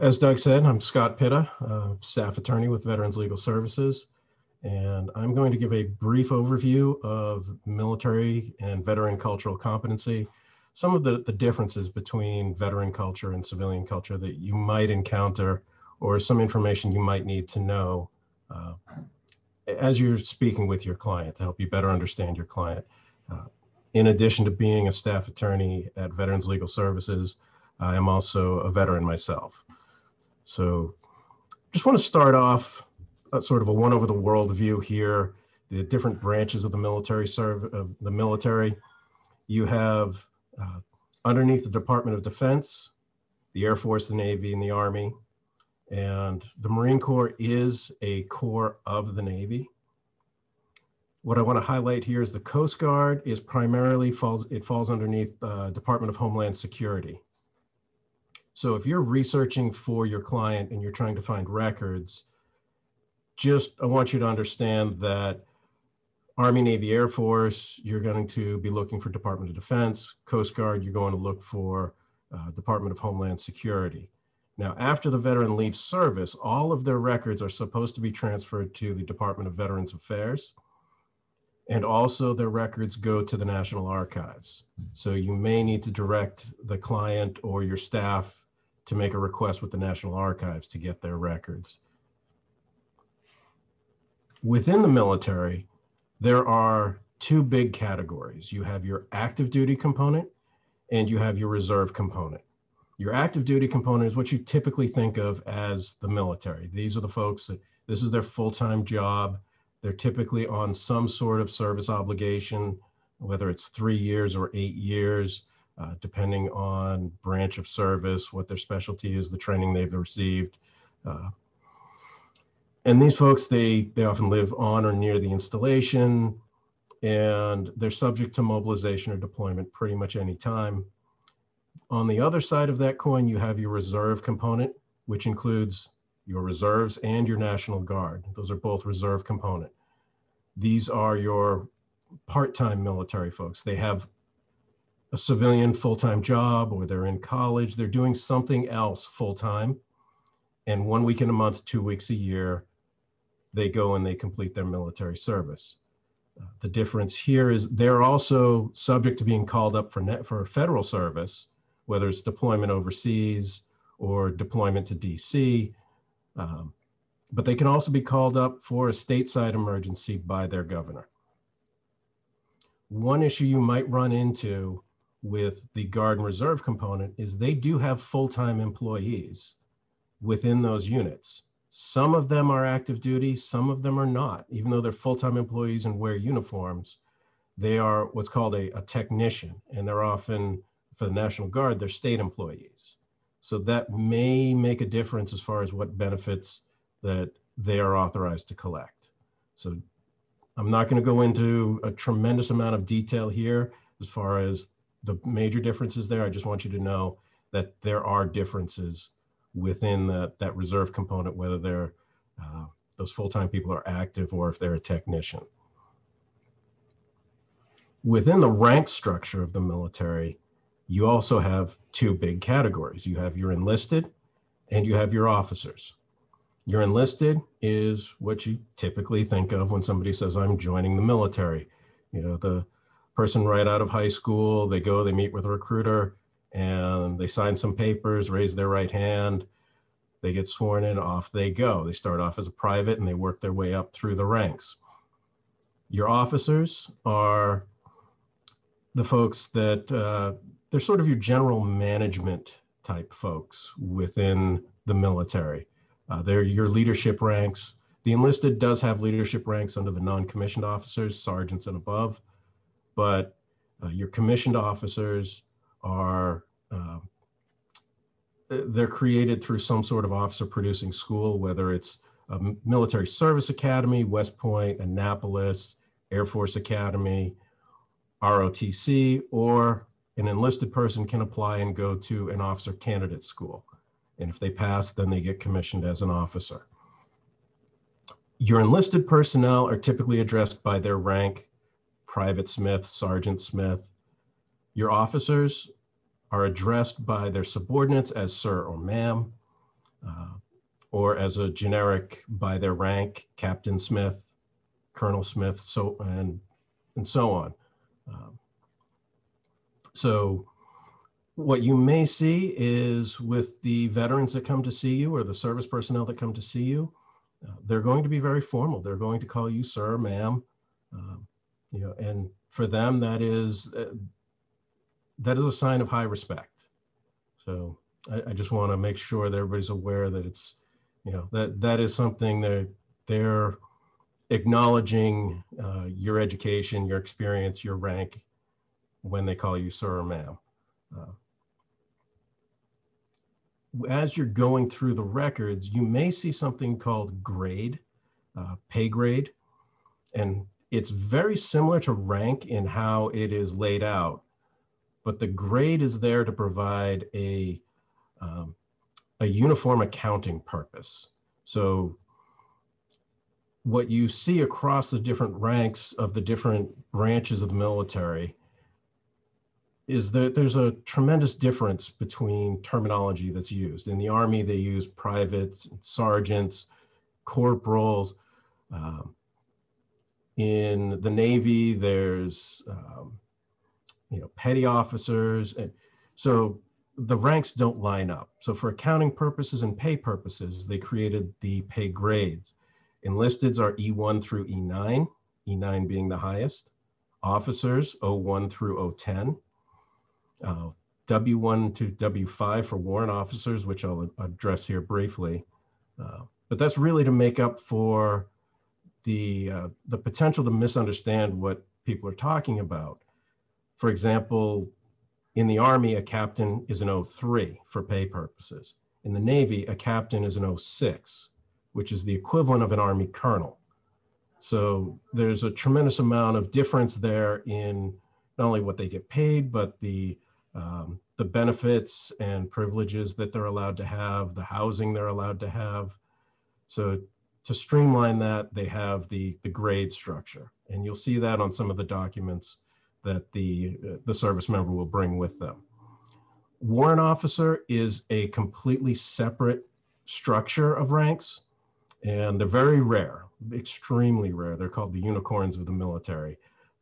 as Doug said, I'm Scott Pitta, uh, staff attorney with Veterans Legal Services, and I'm going to give a brief overview of military and veteran cultural competency, some of the, the differences between veteran culture and civilian culture that you might encounter, or some information you might need to know uh, as you're speaking with your client to help you better understand your client. Uh, in addition to being a staff attorney at Veterans Legal Services, I am also a veteran myself. So just want to start off uh, sort of a one over the world view here, the different branches of the military serve of the military. You have uh, underneath the Department of Defense, the Air Force, the Navy, and the Army. And the Marine Corps is a core of the Navy. What I want to highlight here is the Coast Guard is primarily falls, it falls underneath uh, Department of Homeland Security. So if you're researching for your client and you're trying to find records, just I want you to understand that Army, Navy, Air Force, you're going to be looking for Department of Defense. Coast Guard, you're going to look for uh, Department of Homeland Security. Now, after the veteran leaves service, all of their records are supposed to be transferred to the Department of Veterans Affairs. And also their records go to the National Archives. So you may need to direct the client or your staff to make a request with the National Archives to get their records. Within the military, there are two big categories. You have your active duty component and you have your reserve component. Your active duty component is what you typically think of as the military. These are the folks that this is their full-time job. They're typically on some sort of service obligation, whether it's three years or eight years uh, depending on branch of service, what their specialty is, the training they've received. Uh, and these folks, they, they often live on or near the installation, and they're subject to mobilization or deployment pretty much any time. On the other side of that coin, you have your reserve component, which includes your reserves and your National Guard. Those are both reserve component. These are your part-time military folks. They have a civilian full-time job or they're in college, they're doing something else full-time. And one week in a month, two weeks a year, they go and they complete their military service. Uh, the difference here is they're also subject to being called up for net for federal service, whether it's deployment overseas or deployment to DC. Um, but they can also be called up for a stateside emergency by their governor. One issue you might run into with the Guard and Reserve component is they do have full-time employees within those units. Some of them are active duty, some of them are not. Even though they're full-time employees and wear uniforms, they are what's called a, a technician, and they're often, for the National Guard, they're state employees. So that may make a difference as far as what benefits that they are authorized to collect. So I'm not going to go into a tremendous amount of detail here as far as the major differences there. I just want you to know that there are differences within that, that reserve component, whether they're uh, those full-time people are active or if they're a technician. Within the rank structure of the military, you also have two big categories. You have your enlisted and you have your officers. Your enlisted is what you typically think of when somebody says, I'm joining the military. You know, the person right out of high school. They go, they meet with a recruiter, and they sign some papers, raise their right hand. They get sworn in, off they go. They start off as a private and they work their way up through the ranks. Your officers are the folks that uh, they're sort of your general management type folks within the military. Uh, they're your leadership ranks. The enlisted does have leadership ranks under the non commissioned officers, sergeants and above but uh, your commissioned officers are uh, they're created through some sort of officer producing school, whether it's a military service academy, West Point, Annapolis, Air Force Academy, ROTC, or an enlisted person can apply and go to an officer candidate school. And if they pass, then they get commissioned as an officer. Your enlisted personnel are typically addressed by their rank Private Smith, Sergeant Smith. Your officers are addressed by their subordinates as sir or ma'am. uh, or as a generic by their rank, Captain Smith, Colonel Smith, so and and so on. Um, so what you may see is with the veterans that come to see you or the service personnel that come to see you, uh, they're going to be very formal. They're going to call you sir, ma'am, um, you know, and for them that is uh, that is a sign of high respect. So I, I just want to make sure that everybody's aware that it's, you know, that that is something that they're acknowledging uh, your education, your experience, your rank when they call you sir or ma'am. Uh, as you're going through the records, you may see something called grade, uh, pay grade, and it's very similar to rank in how it is laid out, but the grade is there to provide a, um, a uniform accounting purpose. So what you see across the different ranks of the different branches of the military is that there's a tremendous difference between terminology that's used. In the Army, they use privates, sergeants, corporals. Um, in the Navy, there's um, you know petty officers, and so the ranks don't line up. So for accounting purposes and pay purposes, they created the pay grades. Enlisteds are E1 through E9, E9 being the highest. Officers, O1 through O10 uh, W1 to W5 for warrant officers, which I'll address here briefly. Uh, but that's really to make up for the, uh, the potential to misunderstand what people are talking about. For example, in the Army, a captain is an 03 for pay purposes. In the Navy, a captain is an 06, which is the equivalent of an Army colonel. So there's a tremendous amount of difference there in not only what they get paid, but the um, the benefits and privileges that they're allowed to have, the housing they're allowed to have. So to streamline that, they have the, the grade structure. And you'll see that on some of the documents that the, uh, the service member will bring with them. Warrant officer is a completely separate structure of ranks, and they're very rare, extremely rare. They're called the unicorns of the military.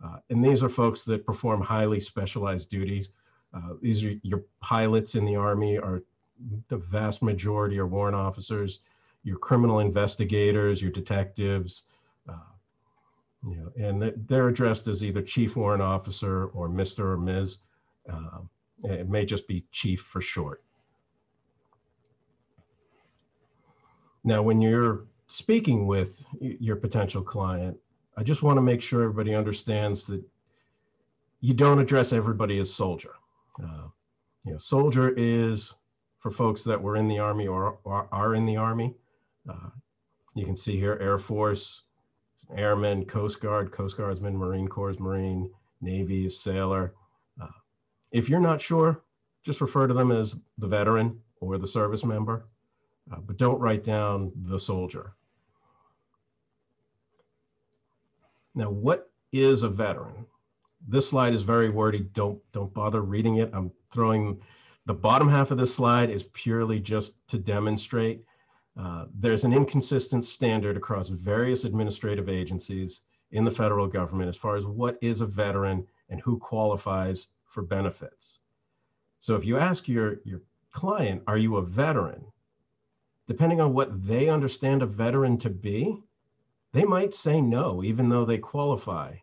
Uh, and these are folks that perform highly specialized duties uh, these are your pilots in the Army are the vast majority are warrant officers, your criminal investigators, your detectives, uh, you know, and they're addressed as either chief warrant officer or Mr. or Ms. Uh, it may just be chief for short. Now, when you're speaking with your potential client, I just want to make sure everybody understands that you don't address everybody as soldier. Uh, you know, soldier is for folks that were in the Army or, or are in the Army. Uh, you can see here Air Force, Airmen, Coast Guard, Coast Guardsman, Marine Corps, Marine, Navy, Sailor. Uh, if you're not sure, just refer to them as the veteran or the service member, uh, but don't write down the soldier. Now, what is a veteran? this slide is very wordy. Don't don't bother reading it. I'm throwing the bottom half of this slide is purely just to demonstrate uh, there's an inconsistent standard across various administrative agencies in the federal government as far as what is a veteran and who qualifies for benefits. So if you ask your, your client, are you a veteran? Depending on what they understand a veteran to be, they might say no, even though they qualify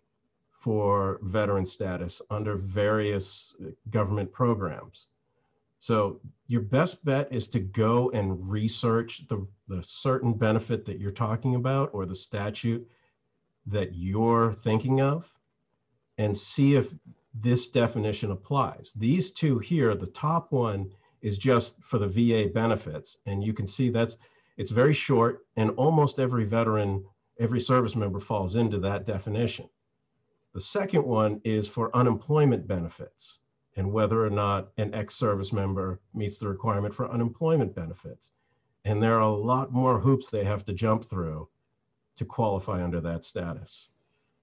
for veteran status under various government programs. So your best bet is to go and research the, the certain benefit that you're talking about or the statute that you're thinking of and see if this definition applies. These two here, the top one is just for the VA benefits. And you can see that's, it's very short and almost every veteran, every service member falls into that definition. The second one is for unemployment benefits and whether or not an ex-service member meets the requirement for unemployment benefits. And there are a lot more hoops they have to jump through to qualify under that status.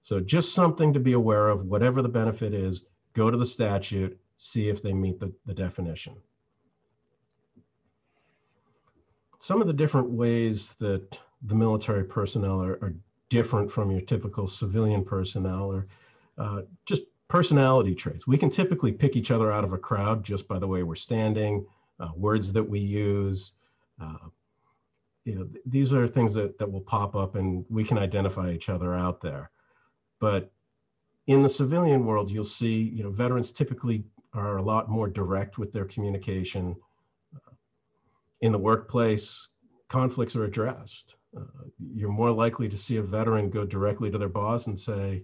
So just something to be aware of, whatever the benefit is, go to the statute, see if they meet the, the definition. some of the different ways that the military personnel are, are different from your typical civilian personnel are uh, just personality traits. We can typically pick each other out of a crowd just by the way we're standing, uh, words that we use. Uh, you know, these are things that, that will pop up and we can identify each other out there. But in the civilian world, you'll see, you know, veterans typically are a lot more direct with their communication. Uh, in the workplace, conflicts are addressed. Uh, you're more likely to see a veteran go directly to their boss and say,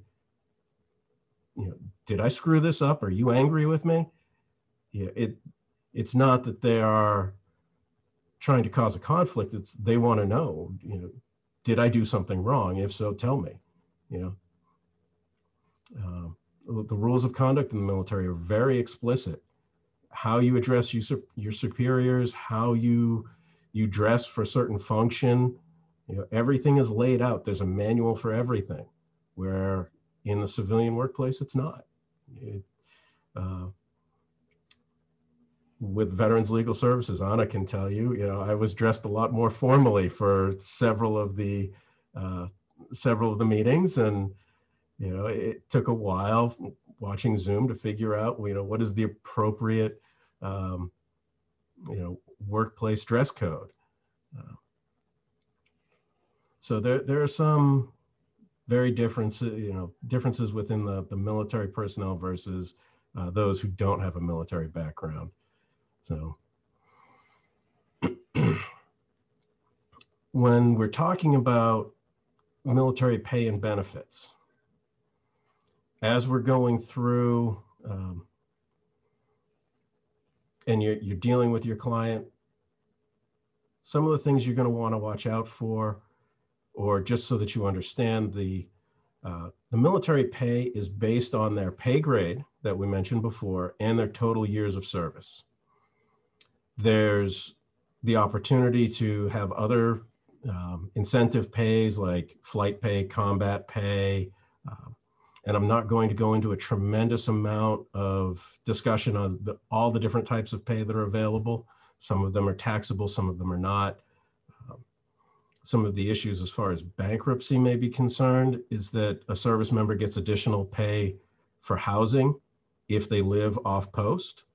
you know, did I screw this up? Are you angry with me? Yeah, it it's not that they are trying to cause a conflict. It's they want to know, you know, did I do something wrong? If so, tell me. You know, uh, the rules of conduct in the military are very explicit. How you address you, your superiors, how you you dress for certain function, you know, everything is laid out. There's a manual for everything. Where in the civilian workplace, it's not. It, uh, with Veterans Legal Services, Anna can tell you, you know, I was dressed a lot more formally for several of the uh, several of the meetings, and you know, it took a while watching Zoom to figure out, you know, what is the appropriate, um, you know, workplace dress code. Uh, so there, there are some very differences, you know, differences within the, the military personnel versus uh, those who don't have a military background. So when we're talking about military pay and benefits, as we're going through um, and you're, you're dealing with your client, some of the things you're going to want to watch out for or just so that you understand the uh, the military pay is based on their pay grade that we mentioned before and their total years of service. There's the opportunity to have other um, incentive pays like flight pay, combat pay, um, and I'm not going to go into a tremendous amount of discussion on the, all the different types of pay that are available. Some of them are taxable, some of them are not some of the issues as far as bankruptcy may be concerned is that a service member gets additional pay for housing if they live off post.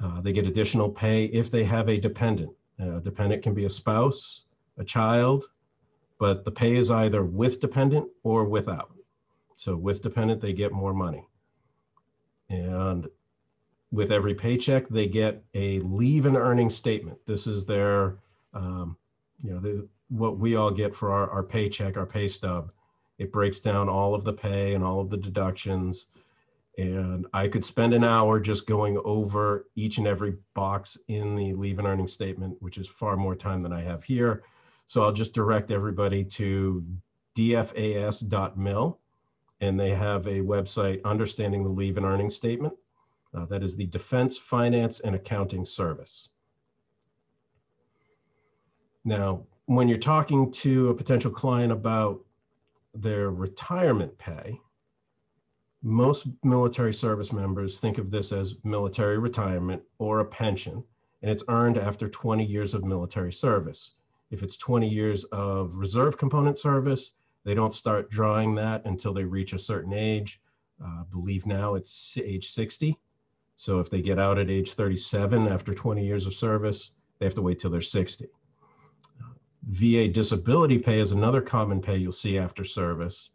Uh, they get additional pay if they have a dependent. A dependent can be a spouse, a child, but the pay is either with dependent or without. So with dependent, they get more money. And with every paycheck, they get a leave and earning statement. This is their, um, you know, the, what we all get for our, our paycheck, our pay stub. It breaks down all of the pay and all of the deductions. And I could spend an hour just going over each and every box in the leave and earning statement, which is far more time than I have here. So I'll just direct everybody to dfas.mil and they have a website, Understanding the Leave and Earning Statement. Uh, that is the Defense Finance and Accounting Service. Now, when you're talking to a potential client about their retirement pay, most military service members think of this as military retirement or a pension, and it's earned after 20 years of military service. If it's 20 years of reserve component service, they don't start drawing that until they reach a certain age. Uh, I believe now it's age 60. So if they get out at age 37 after 20 years of service, they have to wait till they're 60. VA disability pay is another common pay you'll see after service.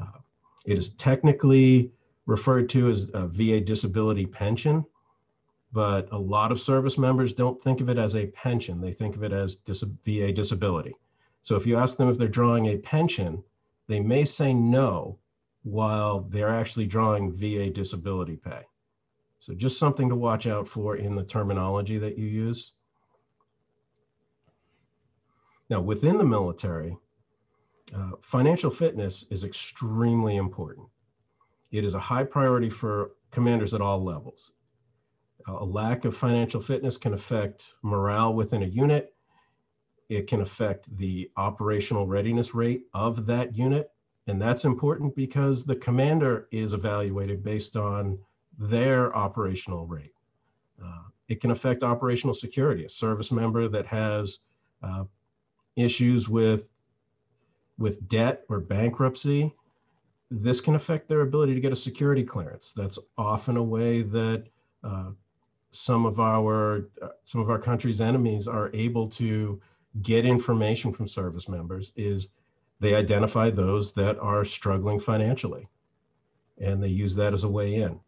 Uh, it is technically referred to as a VA disability pension, but a lot of service members don't think of it as a pension. They think of it as dis VA disability. So if you ask them if they're drawing a pension, they may say no while they're actually drawing VA disability pay. So just something to watch out for in the terminology that you use. Now, within the military, uh, financial fitness is extremely important. It is a high priority for commanders at all levels. A lack of financial fitness can affect morale within a unit. It can affect the operational readiness rate of that unit. And that's important because the commander is evaluated based on their operational rate. Uh, it can affect operational security. A service member that has uh, issues with with debt or bankruptcy, this can affect their ability to get a security clearance. That's often a way that uh, some of our some of our country's enemies are able to get information from service members is they identify those that are struggling financially and they use that as a way in.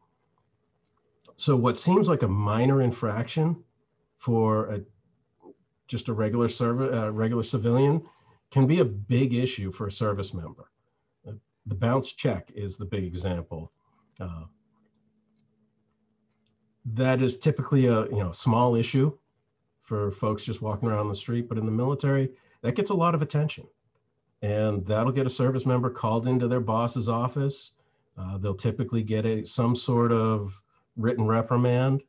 So what seems like a minor infraction for a, just a regular serv- uh, regular civilian can be a big issue for a service member. The bounce check is the big example. Uh, that is typically a you know small issue for folks just walking around the street, but in the military, that gets a lot of attention. And that'll get a service member called into their boss's office. Uh, they'll typically get a some sort of written reprimand.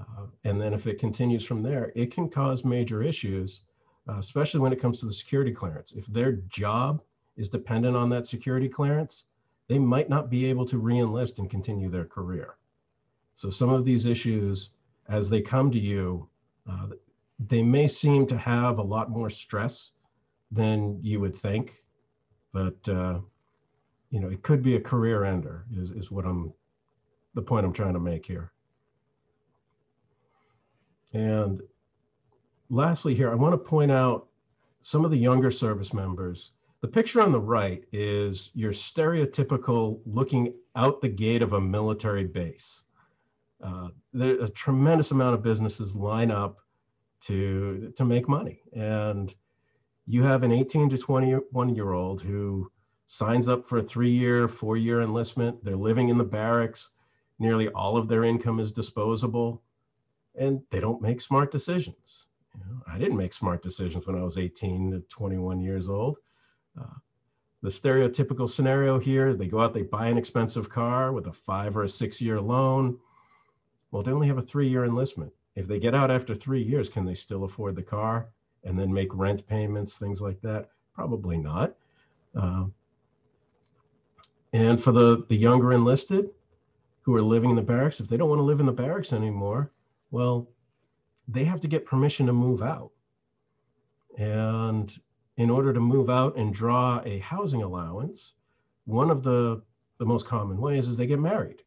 Uh, and then if it continues from there, it can cause major issues, uh, especially when it comes to the security clearance. If their job is dependent on that security clearance, they might not be able to reenlist and continue their career. So some of these issues, as they come to you, uh, they may seem to have a lot more stress than you would think, but uh, you know it could be a career ender. Is is what I'm, the point I'm trying to make here. And lastly, here I want to point out some of the younger service members. The picture on the right is your stereotypical looking out the gate of a military base. Uh, there a tremendous amount of businesses line up to to make money, and you have an 18 to 21 year old who signs up for a three-year, four-year enlistment. They're living in the barracks. Nearly all of their income is disposable, and they don't make smart decisions. You know, I didn't make smart decisions when I was 18 to 21 years old. Uh, the stereotypical scenario here they go out, they buy an expensive car with a five or a six year loan. Well, they only have a three year enlistment. If they get out after three years, can they still afford the car and then make rent payments, things like that? Probably not. Uh, and for the, the younger enlisted who are living in the barracks, if they don't want to live in the barracks anymore, well, they have to get permission to move out. And in order to move out and draw a housing allowance, one of the, the most common ways is they get married.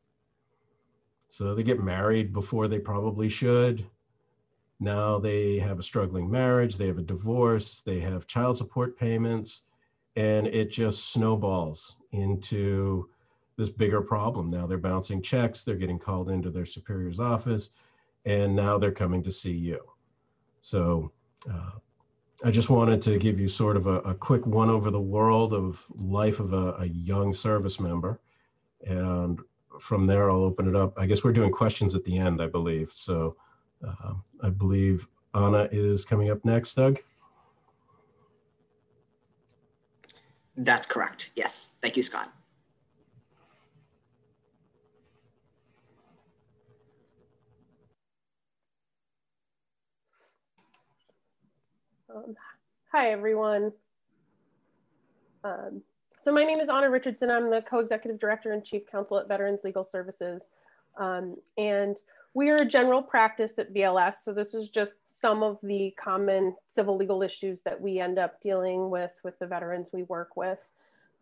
So they get married before they probably should. Now they have a struggling marriage, they have a divorce, they have child support payments, and it just snowballs into this bigger problem. Now they're bouncing checks, they're getting called into their superior's office, and now they're coming to see you. So uh, I just wanted to give you sort of a, a, quick one over the world of life of a, a young service member. And from there, I'll open it up. I guess we're doing questions at the end, I believe. So uh, I believe Anna is coming up next, Doug. That's correct. Yes. Thank you, Scott. Um, hi, everyone. Um, so my name is Anna Richardson. I'm the co-executive director and chief counsel at Veterans Legal Services. Um, and we are a general practice at VLS. So this is just some of the common civil legal issues that we end up dealing with with the veterans we work with.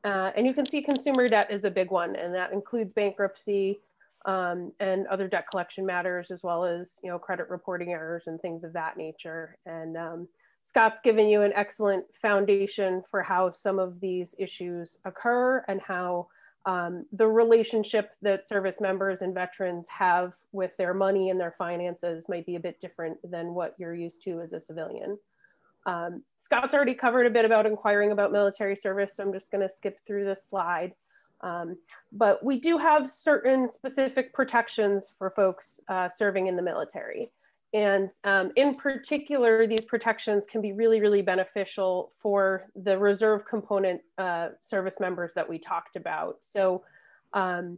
Uh, and you can see consumer debt is a big one, and that includes bankruptcy um, and other debt collection matters, as well as you know credit reporting errors and things of that nature. And um, Scott's given you an excellent foundation for how some of these issues occur and how um, the relationship that service members and veterans have with their money and their finances might be a bit different than what you're used to as a civilian. Um, Scott's already covered a bit about inquiring about military service, so I'm just to skip through this slide. Um, but we do have certain specific protections for folks uh, serving in the military. And um, in particular, these protections can be really, really beneficial for the reserve component uh, service members that we talked about. So um,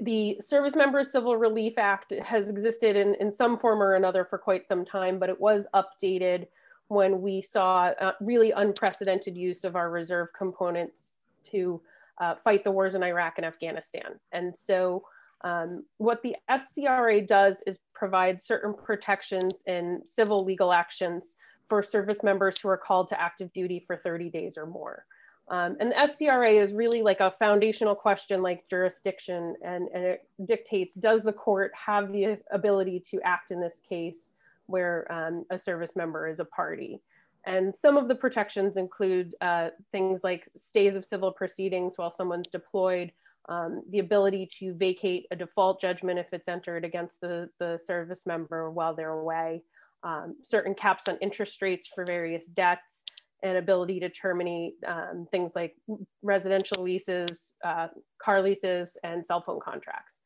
the Service Members Civil Relief Act has existed in, in some form or another for quite some time, but it was updated when we saw uh, really unprecedented use of our reserve components to uh, fight the wars in Iraq and Afghanistan. And so um, what the SCRA does is provide certain protections in civil legal actions for service members who are called to active duty for 30 days or more. Um, and the SCRA is really like a foundational question like jurisdiction and, and it dictates, does the court have the ability to act in this case where um, a service member is a party? And some of the protections include uh, things like stays of civil proceedings while someone's deployed, um, the ability to vacate a default judgment if it's entered against the, the service member while they're away, um, certain caps on interest rates for various debts, and ability to terminate um, things like residential leases, uh, car leases, and cell phone contracts.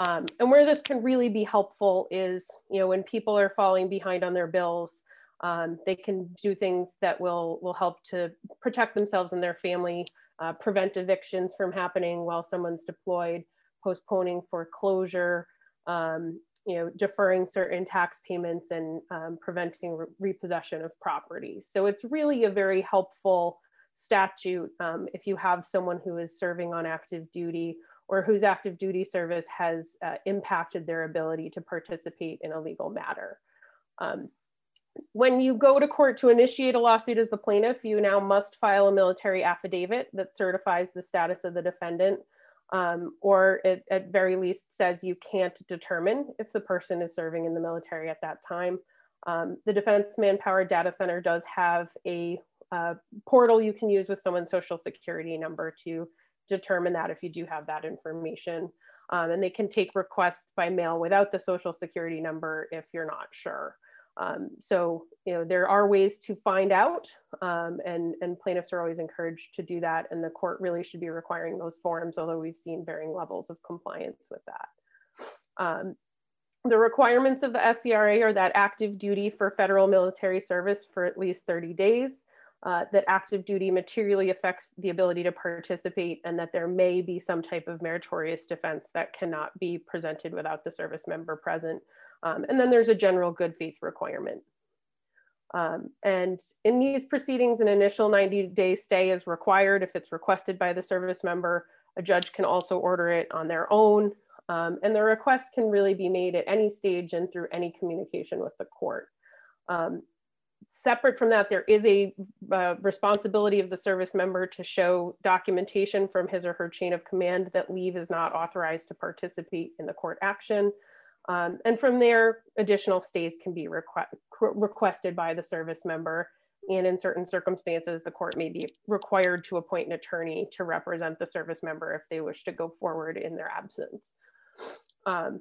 Um, and where this can really be helpful is, you know, when people are falling behind on their bills, um, they can do things that will will help to protect themselves and their family, uh, prevent evictions from happening while someone's deployed, postponing foreclosure, um, you know, deferring certain tax payments and um, preventing re repossession of property. So it's really a very helpful statute um, if you have someone who is serving on active duty or whose active duty service has uh, impacted their ability to participate in a legal matter. Um, when you go to court to initiate a lawsuit as the plaintiff, you now must file a military affidavit that certifies the status of the defendant um, or it at very least says you can't determine if the person is serving in the military at that time. Um, the Defense Manpower Data Center does have a uh, portal you can use with someone's social security number to determine that if you do have that information. Um, and they can take requests by mail without the social security number if you're not sure. Um, so, you know, there are ways to find out um, and, and plaintiffs are always encouraged to do that. And the court really should be requiring those forms, although we've seen varying levels of compliance with that. Um, the requirements of the SCRA are that active duty for federal military service for at least 30 days, uh, that active duty materially affects the ability to participate and that there may be some type of meritorious defense that cannot be presented without the service member present. Um, and then there's a general good faith requirement. Um, and in these proceedings, an initial 90 day stay is required if it's requested by the service member. A judge can also order it on their own. Um, and the request can really be made at any stage and through any communication with the court. Um, separate from that, there is a uh, responsibility of the service member to show documentation from his or her chain of command that leave is not authorized to participate in the court action. Um, and from there, additional stays can be requ requested by the service member. And in certain circumstances, the court may be required to appoint an attorney to represent the service member if they wish to go forward in their absence. Um,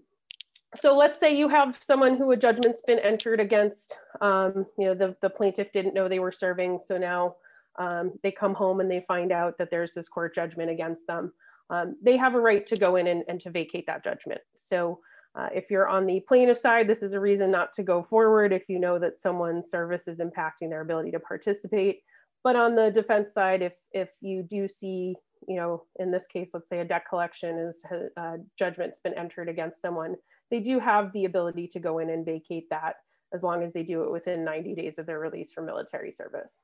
so let's say you have someone who a judgment's been entered against, um, you know, the, the plaintiff didn't know they were serving. So now um, they come home and they find out that there's this court judgment against them. Um, they have a right to go in and, and to vacate that judgment. So uh, if you're on the plaintiff side, this is a reason not to go forward if you know that someone's service is impacting their ability to participate. But on the defense side, if, if you do see, you know, in this case, let's say a debt collection is uh, judgment's been entered against someone, they do have the ability to go in and vacate that as long as they do it within 90 days of their release from military service.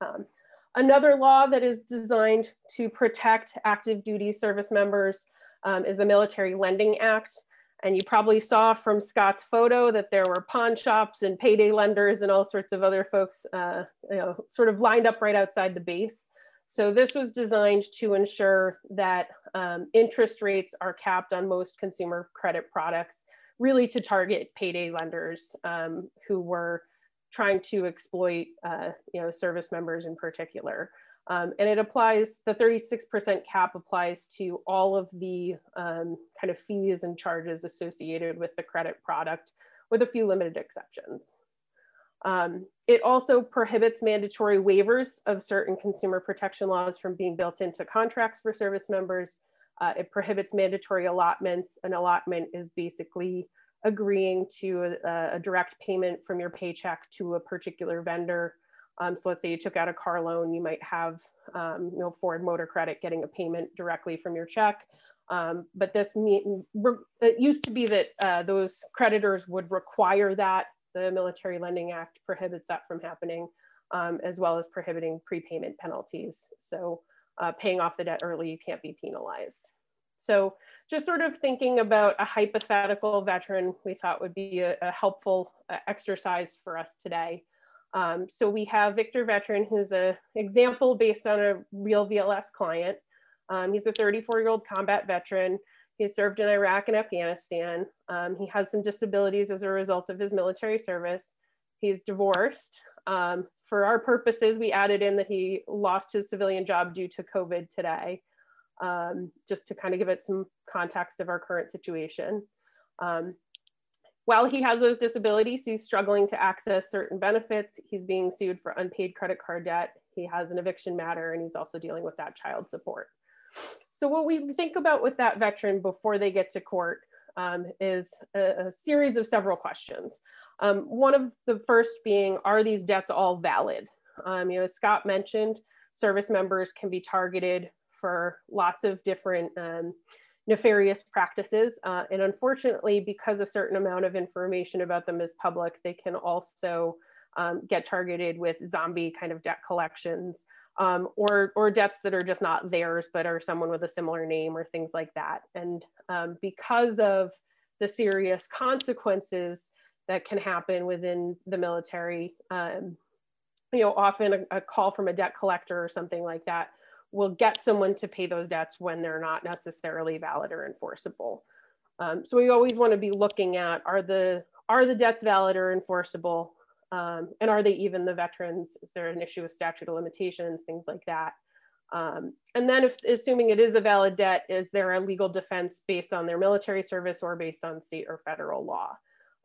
Um, another law that is designed to protect active duty service members um, is the Military Lending Act. And you probably saw from Scott's photo that there were pawn shops and payday lenders and all sorts of other folks uh, you know, sort of lined up right outside the base. So this was designed to ensure that um, interest rates are capped on most consumer credit products, really to target payday lenders um, who were trying to exploit uh, you know, service members in particular. Um, and it applies, the 36% cap applies to all of the um, kind of fees and charges associated with the credit product with a few limited exceptions. Um, it also prohibits mandatory waivers of certain consumer protection laws from being built into contracts for service members. Uh, it prohibits mandatory allotments. An allotment is basically agreeing to a, a direct payment from your paycheck to a particular vendor um, so let's say you took out a car loan, you might have, um, you know, Ford Motor Credit getting a payment directly from your check. Um, but this it used to be that uh, those creditors would require that. The Military Lending Act prohibits that from happening, um, as well as prohibiting prepayment penalties. So uh, paying off the debt early, you can't be penalized. So just sort of thinking about a hypothetical veteran, we thought would be a, a helpful uh, exercise for us today. Um, so we have Victor Veteran, who's an example based on a real VLS client. Um, he's a 34 year old combat veteran. He served in Iraq and Afghanistan. Um, he has some disabilities as a result of his military service. He's divorced. Um, for our purposes, we added in that he lost his civilian job due to COVID today, um, just to kind of give it some context of our current situation. Um, while he has those disabilities, he's struggling to access certain benefits. He's being sued for unpaid credit card debt. He has an eviction matter, and he's also dealing with that child support. So what we think about with that veteran before they get to court um, is a, a, series of several questions. Um, one of the first being, are these debts all valid? Um, you know, as Scott mentioned, service members can be targeted for lots of different um, nefarious practices. Uh, and unfortunately, because a certain amount of information about them is public, they can also um, get targeted with zombie kind of debt collections um, or, or debts that are just not theirs, but are someone with a similar name or things like that. And um, because of the serious consequences that can happen within the military, um, you know, often a, a call from a debt collector or something like that will get someone to pay those debts when they're not necessarily valid or enforceable. Um, so we always want to be looking at are the are the debts valid or enforceable, um, and are they even the veterans? Is there an issue with statute of limitations, things like that? Um, and then, if assuming it is a valid debt, is there a legal defense based on their military service or based on state or federal law?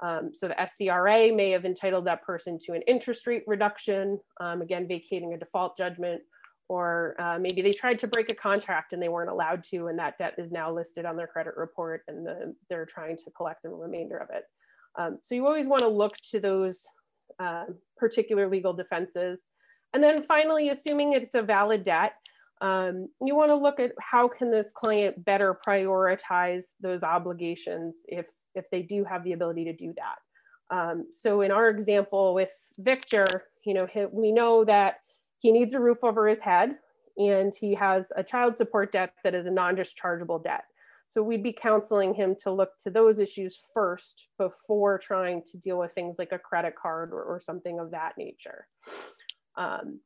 Um, so the SCRA may have entitled that person to an interest rate reduction, um, again, vacating a default judgment, or uh, maybe they tried to break a contract and they weren't allowed to, and that debt is now listed on their credit report and the, they're trying to collect the remainder of it. Um, so you always want to look to those uh, particular legal defenses. And then finally, assuming it's a valid debt, um, you want to look at how can this client better prioritize those obligations if, if they do have the ability to do that. Um, so in our example with Victor, you know, we know that he needs a roof over his head and he has a child support debt that is a non-dischargeable debt. So we'd be counseling him to look to those issues first before trying to deal with things like a credit card or, or something of that nature. Um,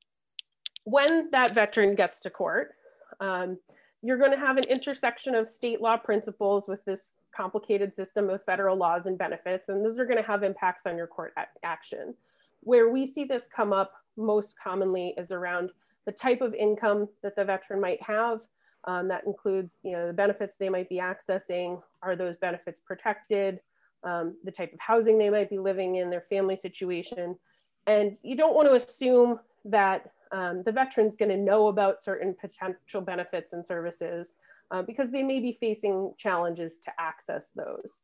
when that veteran gets to court, um, you're going to have an intersection of state law principles with this complicated system of federal laws and benefits, and those are going to have impacts on your court action. Where we see this come up most commonly is around the type of income that the veteran might have. Um, that includes, you know, the benefits they might be accessing. Are those benefits protected? Um, the type of housing they might be living in, their family situation. And you don't want to assume that um, the veteran's going to know about certain potential benefits and services uh, because they may be facing challenges to access those.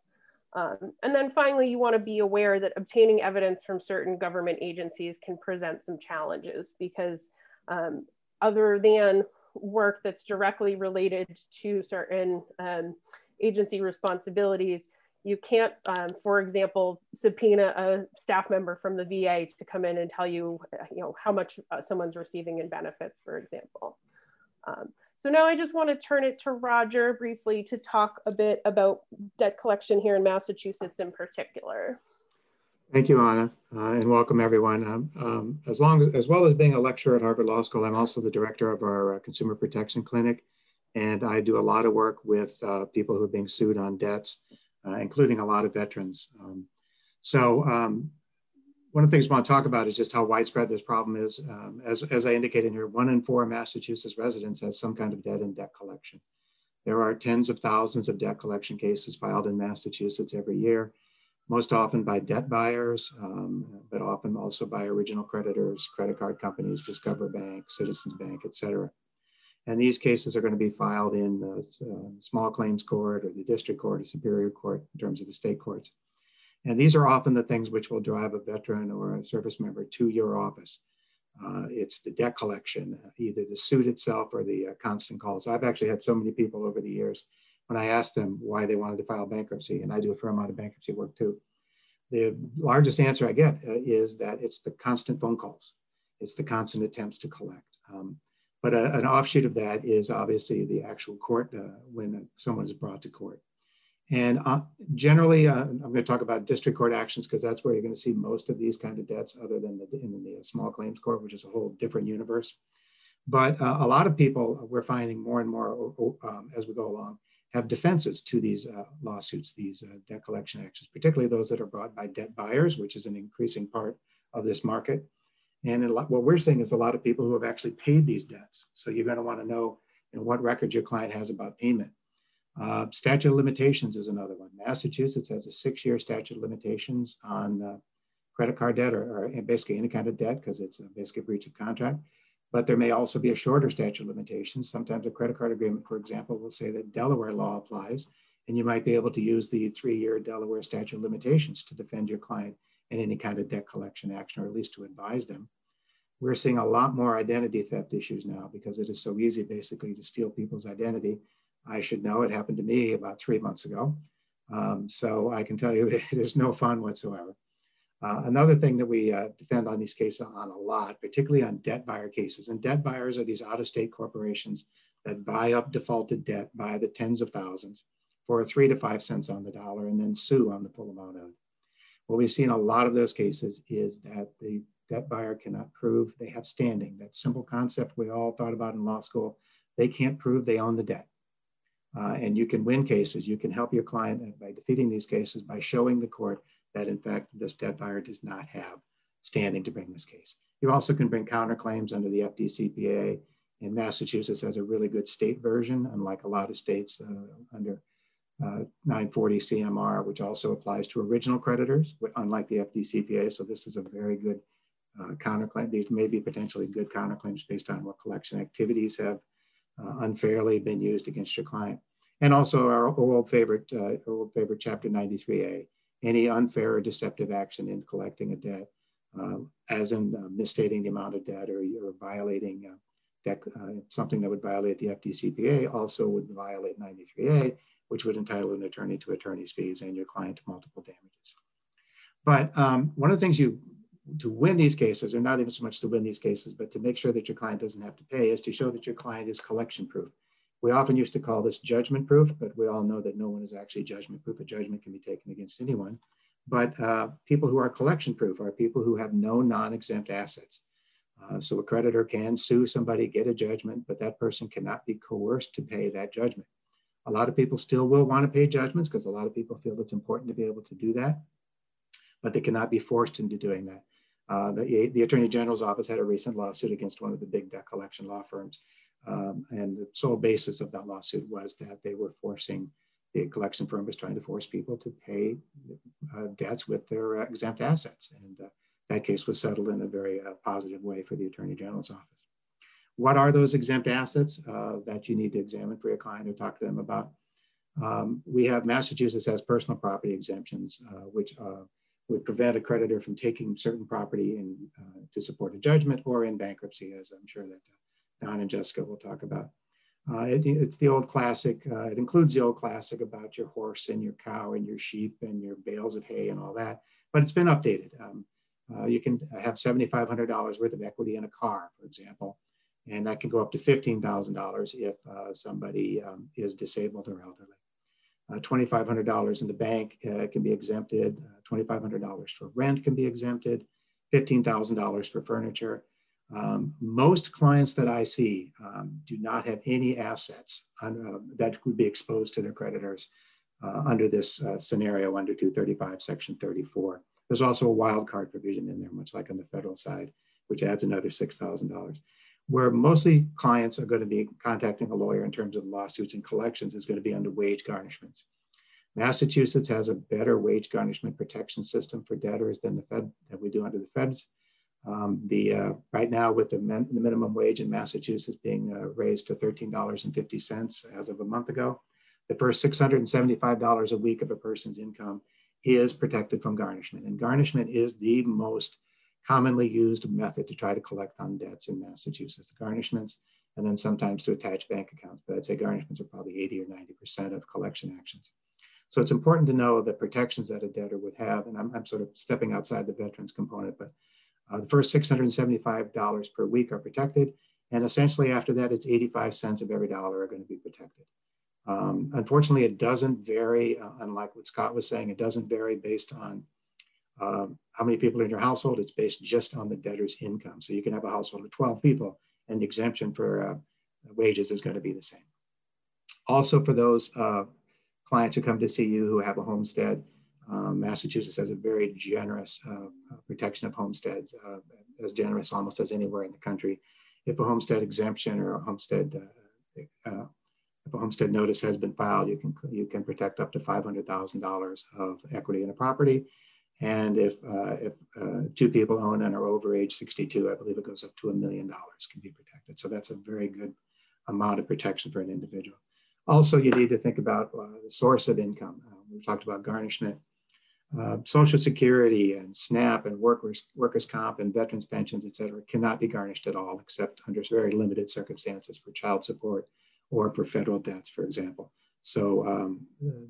Um, and then finally, you want to be aware that obtaining evidence from certain government agencies can present some challenges because um, other than work that's directly related to certain um, agency responsibilities, you can't, um, for example, subpoena a staff member from the VA to come in and tell you, you know, how much uh, someone's receiving in benefits, for example. So now I just want to turn it to Roger briefly to talk a bit about debt collection here in Massachusetts in particular. Thank you, Anna, uh, and welcome everyone. Um, um, as long as, as well as being a lecturer at Harvard Law School, I'm also the director of our uh, Consumer Protection Clinic, and I do a lot of work with uh, people who are being sued on debts, uh, including a lot of veterans. Um, so um, one of the things I want to talk about is just how widespread this problem is. Um, as, as I indicated here, one in four Massachusetts residents has some kind of debt and debt collection. There are tens of thousands of debt collection cases filed in Massachusetts every year, most often by debt buyers, um, but often also by original creditors, credit card companies, Discover Bank, Citizens Bank, et cetera. And these cases are going to be filed in the uh, small claims court or the district court or superior court in terms of the state courts. And these are often the things which will drive a veteran or a service member to your office. Uh, it's the debt collection, uh, either the suit itself or the uh, constant calls. I've actually had so many people over the years when I asked them why they wanted to file bankruptcy, and I do a fair amount of bankruptcy work too. The largest answer I get uh, is that it's the constant phone calls, it's the constant attempts to collect. Um, but a, uh, an offshoot of that is obviously the actual court uh, when someone is brought to court. And uh, generally, uh, I'm going to talk about district court actions because that's where you're going to see most of these kind of debts other than the, in the small claims court, which is a whole different universe. But uh, a lot of people we're finding more and more um, as we go along have defenses to these uh, lawsuits, these uh, debt collection actions, particularly those that are brought by debt buyers, which is an increasing part of this market. And lot, what we're seeing is a lot of people who have actually paid these debts. So you're going to want to know, you know what record your client has about payment. Uh, statute of limitations is another one. Massachusetts has a six-year statute of limitations on uh, credit card debt or, or, basically any kind of debt because it's a basically a breach of contract. But there may also be a shorter statute of limitations. Sometimes a credit card agreement, for example, will say that Delaware law applies, and you might be able to use the three-year Delaware statute of limitations to defend your client in any kind of debt collection action, or at least to advise them. We're seeing a lot more identity theft issues now because it is so easy basically to steal people's identity I should know. It happened to me about three months ago. Um, so I can tell you it is no fun whatsoever. Uh, another thing that we uh, defend on these cases on a lot, particularly on debt buyer cases, and debt buyers are these out-of-state corporations that buy up defaulted debt by the tens of thousands for three to five cents on the dollar and then sue on the full amount owed. What we've seen a lot of those cases is that the debt buyer cannot prove they have standing. That simple concept we all thought about in law school. They can't prove they own the debt. Uh, and you can win cases. You can help your client by defeating these cases by showing the court that, in fact, this debt buyer does not have standing to bring this case. You also can bring counterclaims under the FDCPA. And Massachusetts has a really good state version, unlike a lot of states uh, under uh, 940 CMR, which also applies to original creditors, unlike the FDCPA. So this is a very good uh, counterclaim. These may be potentially good counterclaims based on what collection activities have uh, unfairly been used against your client. And also our old favorite, uh, old favorite chapter 93A, any unfair or deceptive action in collecting a debt, um, as in uh, misstating the amount of debt or, or violating uh, debt, uh, something that would violate the FDCPA also would violate 93A, which would entitle an attorney to attorney's fees and your client to multiple damages. But um, one of the things you to win these cases, or not even so much to win these cases, but to make sure that your client doesn't have to pay, is to show that your client is collection proof. We often used to call this judgment proof, but we all know that no one is actually judgment proof. A judgment can be taken against anyone. But uh, people who are collection proof are people who have no non exempt assets. Uh, so a creditor can sue somebody, get a judgment, but that person cannot be coerced to pay that judgment. A lot of people still will want to pay judgments because a lot of people feel it's important to be able to do that, but they cannot be forced into doing that. Uh, the, the Attorney General's office had a recent lawsuit against one of the big debt collection law firms. Um, and the sole basis of that lawsuit was that they were forcing, the collection firm was trying to force people to pay uh, debts with their exempt assets. And uh, that case was settled in a very uh, positive way for the Attorney General's office. What are those exempt assets uh, that you need to examine for your client or talk to them about? Um, we have Massachusetts has personal property exemptions, uh, which would prevent a creditor from taking certain property in, uh, to support a judgment or in bankruptcy, as I'm sure that uh, Don and Jessica will talk about. Uh, it, it's the old classic, uh, it includes the old classic about your horse and your cow and your sheep and your bales of hay and all that, but it's been updated. Um, uh, you can have $7,500 worth of equity in a car, for example, and that can go up to $15,000 if uh, somebody um, is disabled or elderly. Uh, $2,500 in the bank uh, can be exempted. Uh, $2,500 for rent can be exempted. $15,000 for furniture. Um, most clients that I see um, do not have any assets on, uh, that would be exposed to their creditors uh, under this uh, scenario under 235 section 34. There's also a wild card provision in there, much like on the federal side, which adds another $6,000 where mostly clients are going to be contacting a lawyer in terms of lawsuits and collections is going to be under wage garnishments. Massachusetts has a better wage garnishment protection system for debtors than the Fed that we do under the Feds. Um, the uh, right now, with the, min the, minimum wage in Massachusetts being uh, raised to $13.50 as of a month ago, the first $675 a week of a person's income is protected from garnishment. And garnishment is the most commonly used method to try to collect on debts in Massachusetts, garnishments, and then sometimes to attach bank accounts. But I'd say garnishments are probably 80 or 90% of collection actions. So it's important to know the protections that a debtor would have. And I'm, I'm sort of stepping outside the veterans component, but uh, the first $675 per week are protected. And essentially after that, it's 85 cents of every dollar are going to be protected. Um, unfortunately, it doesn't vary, uh, unlike what Scott was saying, it doesn't vary based on um, how many people in your household. It's based just on the debtor's income. So you can have a household of 12 people and the exemption for uh, wages is going to be the same. Also, for those uh, clients who come to see you who have a homestead, um, Massachusetts has a very generous uh, uh protection of homesteads, uh, as generous almost as anywhere in the country. If a homestead exemption or a homestead uh, if a homestead notice has been filed, you can you can protect up to five hundred thousand dollars of equity in a property, and if uh, if uh, two people own and are over age sixty two, I believe it goes up to a million dollars can be protected. So that's a very good amount of protection for an individual. Also, you need to think about uh, the source of income. Uh, we talked about garnishment. Uh, Social Security and SNAP and workers, workers' comp and veterans pensions, et cetera, cannot be garnished at all except under very limited circumstances for child support or for federal debts, for example. So um,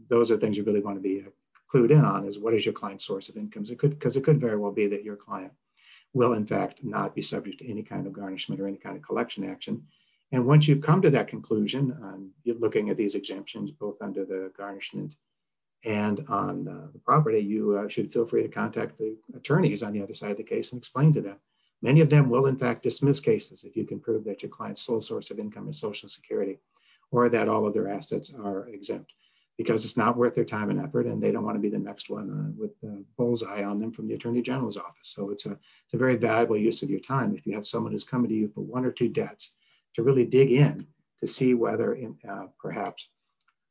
those are things you really want to be clued in on is what is your client's source of income? It could, because it could very well be that your client will in fact not be subject to any kind of garnishment or any kind of collection action. And once you've come to that conclusion, um, looking at these exemptions, both under the garnishment and on uh, the property, you uh, should feel free to contact the attorneys on the other side of the case and explain to them. Many of them will in fact dismiss cases if you can prove that your client's sole source of income is Social Security or that all of their assets are exempt because it's not worth their time and effort and they don't want to be the next one uh, with the bullseye on them from the Attorney General's office. So it's a, it's a very valuable use of your time if you have someone who's coming to you for one or two debts to really dig in to see whether in, uh, perhaps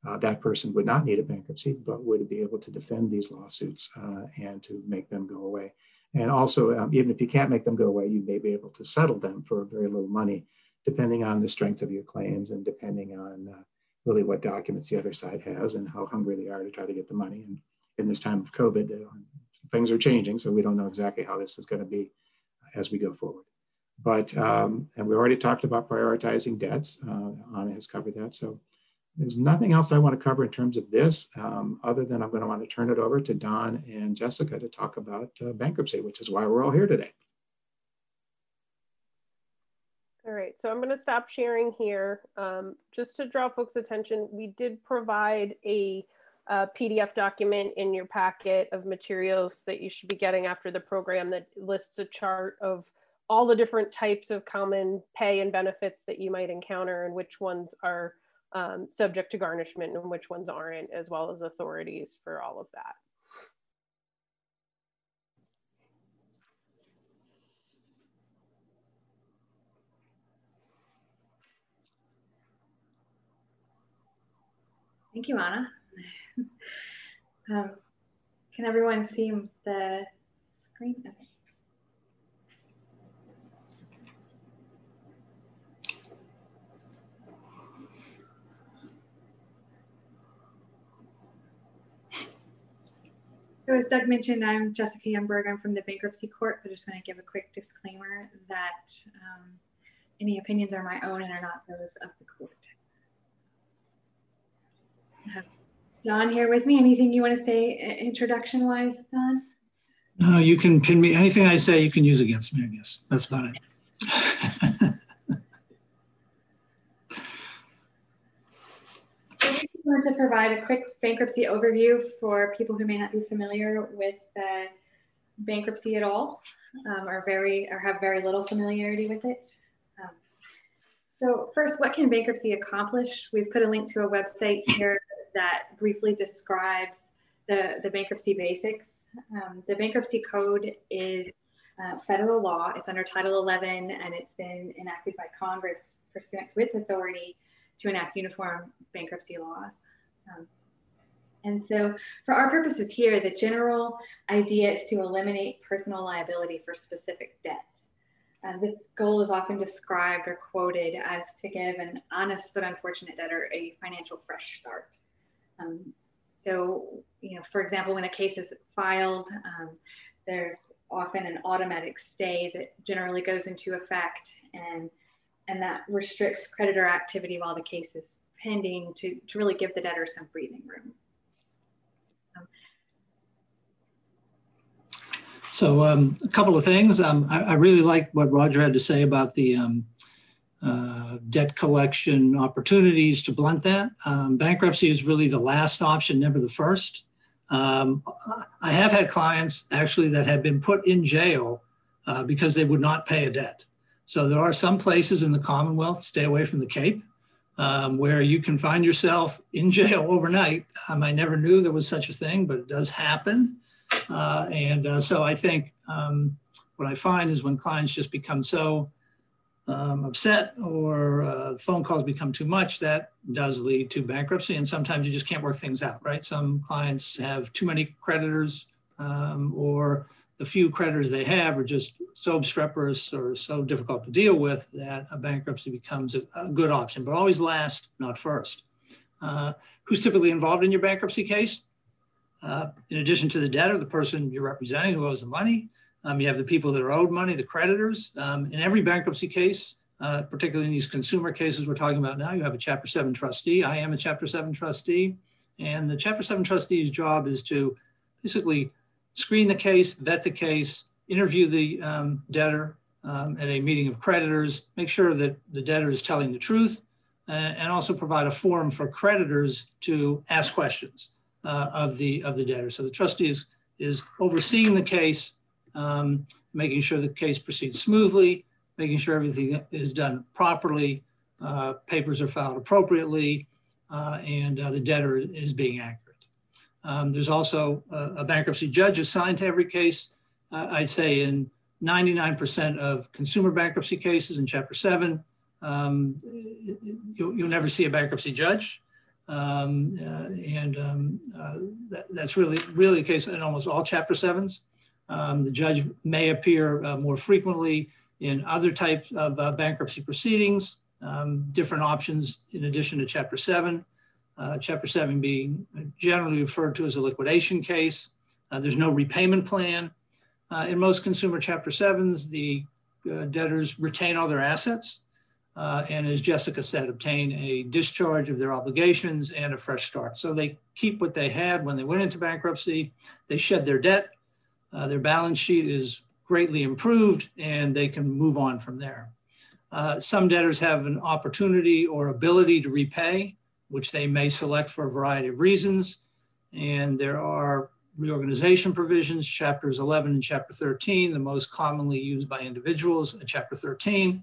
uh, that person would not need a bankruptcy, but would be able to defend these lawsuits uh, and to make them go away. And also, um, even if you can't make them go away, you may be able to settle them for very little money, depending on the strength of your claims and depending on uh, really what documents the other side has and how hungry they are to try to get the money. And in this time of COVID, uh, things are changing, so we don't know exactly how this is going to be as we go forward. But, um, and we already talked about prioritizing debts. Uh, Anna has covered that. So there's nothing else I want to cover in terms of this, um, other than I'm going to want to turn it over to Don and Jessica to talk about uh, bankruptcy, which is why we're all here today. All right, so I'm going to stop sharing here. Um, just to draw folks' attention, we did provide a, a, PDF document in your packet of materials that you should be getting after the program that lists a chart of all the different types of common pay and benefits that you might encounter and which ones are um, subject to garnishment and which ones aren't, as well as authorities for all of that. Thank you, Anna. um, can everyone see the screen? Okay. So as Doug mentioned, I'm Jessica Youngberg. I'm from the Bankruptcy Court. But I just want to give a quick disclaimer that um, any opinions are my own and are not those of the court. Don here with me. Anything you want to say introduction wise, Don? No, you can pin me. Anything I say, you can use against me, I guess. That's about it. want to provide a quick bankruptcy overview for people who may not be familiar with uh, bankruptcy at all, um, or very or have very little familiarity with it. Um, so first, what can bankruptcy accomplish? We've put a link to a website here that briefly describes the, the bankruptcy basics. Um, the bankruptcy code is uh, federal law. It's under Title 11 and it's been enacted by Congress pursuant to its authority to enact uniform bankruptcy laws. Um, and so, for our purposes here, the general idea is to eliminate personal liability for specific debts. Uh, this goal is often described or quoted as to give an honest but unfortunate debtor a financial fresh start. Um, so, you know, for example, when a case is filed, um, there's often an automatic stay that generally goes into effect, and and that restricts creditor activity while the case is pending to, to really give the debtor some breathing room. so um, a couple of things. Um, I, I, really like what Roger had to say about the um, uh, debt collection opportunities to blunt that. Um, bankruptcy is really the last option, never the first. Um, I have had clients actually that have been put in jail uh, because they would not pay a debt. So there are some places in the Commonwealth, stay away from the Cape, um, where you can find yourself in jail overnight. Um, I never knew there was such a thing, but it does happen. Uh, and uh, so I think um, what I find is when clients just become so um, upset or uh, phone calls become too much, that does lead to bankruptcy. And sometimes you just can't work things out, right? Some clients have too many creditors um, or the few creditors they have are just so obstreperous or so difficult to deal with that a bankruptcy becomes a, a good option, but always last, not first. Uh, who's typically involved in your bankruptcy case? Uh, in addition to the debtor, the person you're representing who owes the money, um, you have the people that are owed money, the creditors. Um, in every bankruptcy case, uh, particularly in these consumer cases we're talking about now, you have a Chapter 7 trustee. I am a Chapter 7 trustee. And the Chapter 7 trustee's job is to basically screen the case, vet the case, interview the um, debtor um, at a meeting of creditors, make sure that the debtor is telling the truth, uh, and also provide a forum for creditors to ask questions uh, of the of the debtor. So the trustee is, is overseeing the case, um, making sure the case proceeds smoothly, making sure everything is done properly, uh, papers are filed appropriately, uh, and uh, the debtor is being accurate. Um, there's also a, a, bankruptcy judge assigned to every case. Uh, I'd say in 99% of consumer bankruptcy cases in Chapter 7, um, you'll, you'll, never see a bankruptcy judge. Um, uh, and um, uh, that, that's really, really the case in almost all Chapter 7s. Um, the judge may appear uh, more frequently in other types of uh, bankruptcy proceedings, um, different options in addition to Chapter 7 uh, Chapter 7 being generally referred to as a liquidation case. Uh, there's no repayment plan. Uh, in most consumer Chapter 7s, the uh, debtors retain all their assets and, as Jessica said, obtain a discharge of their obligations and a fresh start. So they keep what they had when they went into bankruptcy, they shed their debt, uh, their balance sheet is greatly improved, and they can move on from there. some debtors have an opportunity or ability to repay which they may select for a variety of reasons. And there are reorganization provisions, chapters 11 and chapter 13, the most commonly used by individuals, chapter 13,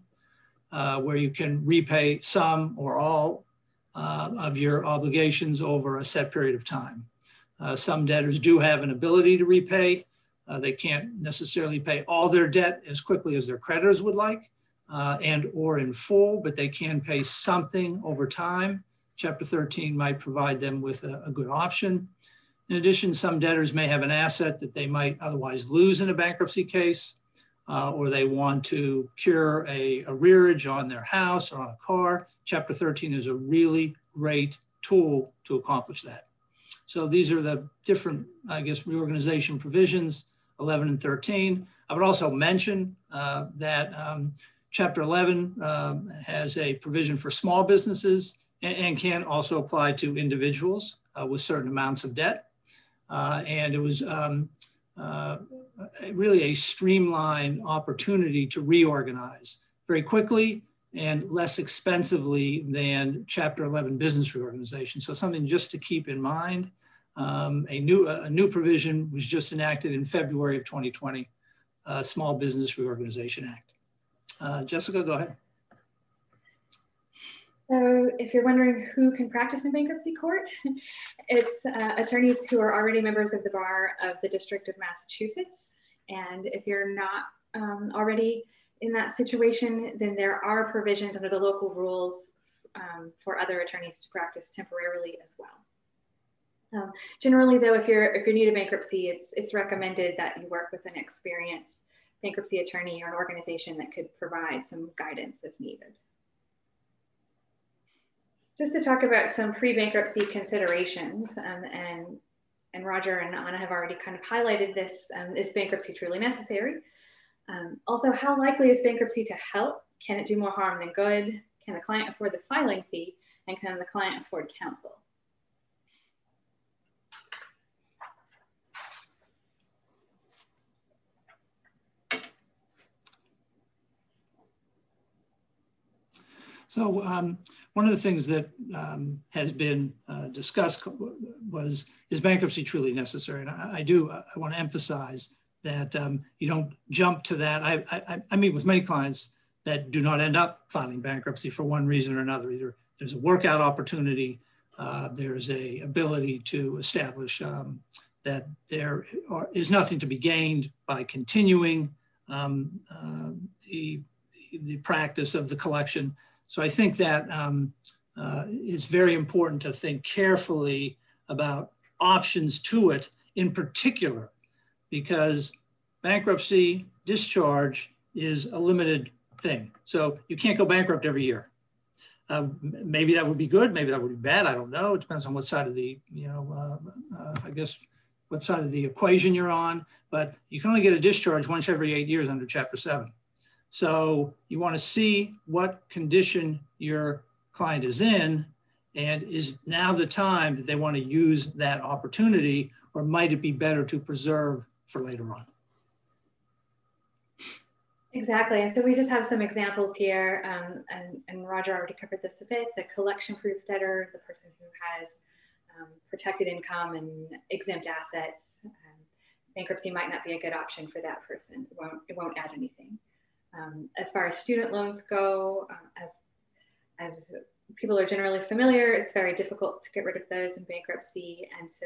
uh, where you can repay some or all uh, of your obligations over a set period of time. Uh, some debtors do have an ability to repay. Uh, they can't necessarily pay all their debt as quickly as their creditors would like uh, and or in full, but they can pay something over time. Chapter 13 might provide them with a, a good option. In addition, some debtors may have an asset that they might otherwise lose in a bankruptcy case, uh, or they want to cure a arrearage on their house or on a car. Chapter 13 is a really great tool to accomplish that. So these are the different, I guess, reorganization provisions, 11 and 13. I would also mention uh, that um, Chapter 11 um, has a provision for small businesses and, and can also apply to individuals uh, with certain amounts of debt. Uh, and it was um, uh, really a streamlined opportunity to reorganize very quickly and less expensively than Chapter 11 business reorganization. So something just to keep in mind. Um, a, new, a new provision was just enacted in February of 2020, uh, Small Business Reorganization Act. Uh, Jessica, go ahead. So if you're wondering who can practice in bankruptcy court, it's uh, attorneys who are already members of the bar of the District of Massachusetts. And if you're not um, already in that situation, then there are provisions under the local rules um, for other attorneys to practice temporarily as well. Um, generally, though, if you're if you're new to bankruptcy, it's it's recommended that you work with an experienced bankruptcy attorney or an organization that could provide some guidance as needed just to talk about some pre-bankruptcy considerations um, and and Roger and Anna have already kind of highlighted this. Um, is bankruptcy truly necessary? Um, also, how likely is bankruptcy to help? Can it do more harm than good? Can the client afford the filing fee? And can the client afford counsel? So um, one of the things that um, has been uh, discussed was, is bankruptcy truly necessary? And I, I do, I want to emphasize that um, you don't jump to that. I, I, I meet with many clients that do not end up filing bankruptcy for one reason or another. Either there's a workout opportunity, uh, there's a ability to establish um, that there are, is nothing to be gained by continuing um, uh, the, the practice of the collection. So I think that um, uh, it's very important to think carefully about options to it in particular, because bankruptcy discharge is a limited thing. So you can't go bankrupt every year. Uh, maybe that would be good. Maybe that would be bad. I don't know. It depends on what side of the, you know, uh, uh, I guess what side of the equation you're on. But you can only get a discharge once every eight years under Chapter 7. So you want to see what condition your client is in and is now the time that they want to use that opportunity or might it be better to preserve for later on? Exactly. And so we just have some examples here, um, and, and, Roger already covered this a bit. The collection proof debtor, the person who has um, protected income and exempt assets. Um, bankruptcy might not be a good option for that person. It won't, it won't add anything. Um, as far as student loans go, uh, as, as people are generally familiar, it's very difficult to get rid of those in bankruptcy. And so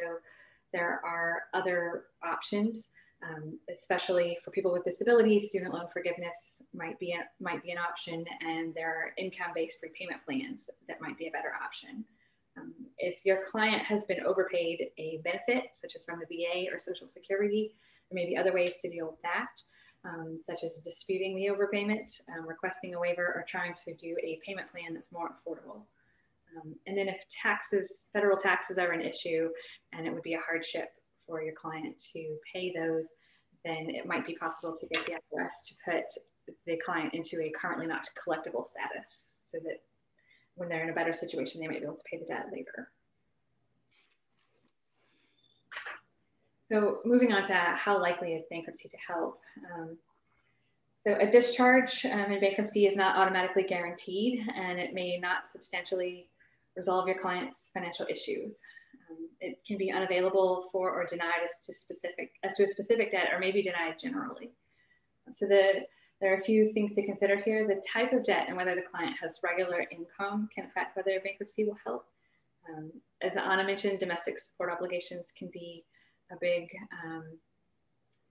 there are other options um, especially for people with disabilities, student loan forgiveness might be a, might be an option, and there are income-based repayment plans that might be a better option. Um, if your client has been overpaid a benefit, such as from the VA or Social Security, there may be other ways to deal with that, um, such as disputing the overpayment, um, requesting a waiver, or trying to do a payment plan that's more affordable. Um, and then if taxes, federal taxes are an issue, and it would be a hardship for your client to pay those, then it might be possible to get the IRS to put the client into a currently not collectible status so that when they're in a better situation, they might be able to pay the debt later. So moving on to how likely is bankruptcy to help. Um, so a discharge um, in bankruptcy is not automatically guaranteed and it may not substantially resolve your client's financial issues. Um, it can be unavailable for or denied as to specific as to a specific debt or maybe denied generally. So the there are a few things to consider here. The type of debt and whether the client has regular income can affect whether bankruptcy will help. Um, as Anna mentioned, domestic support obligations can be a big, um,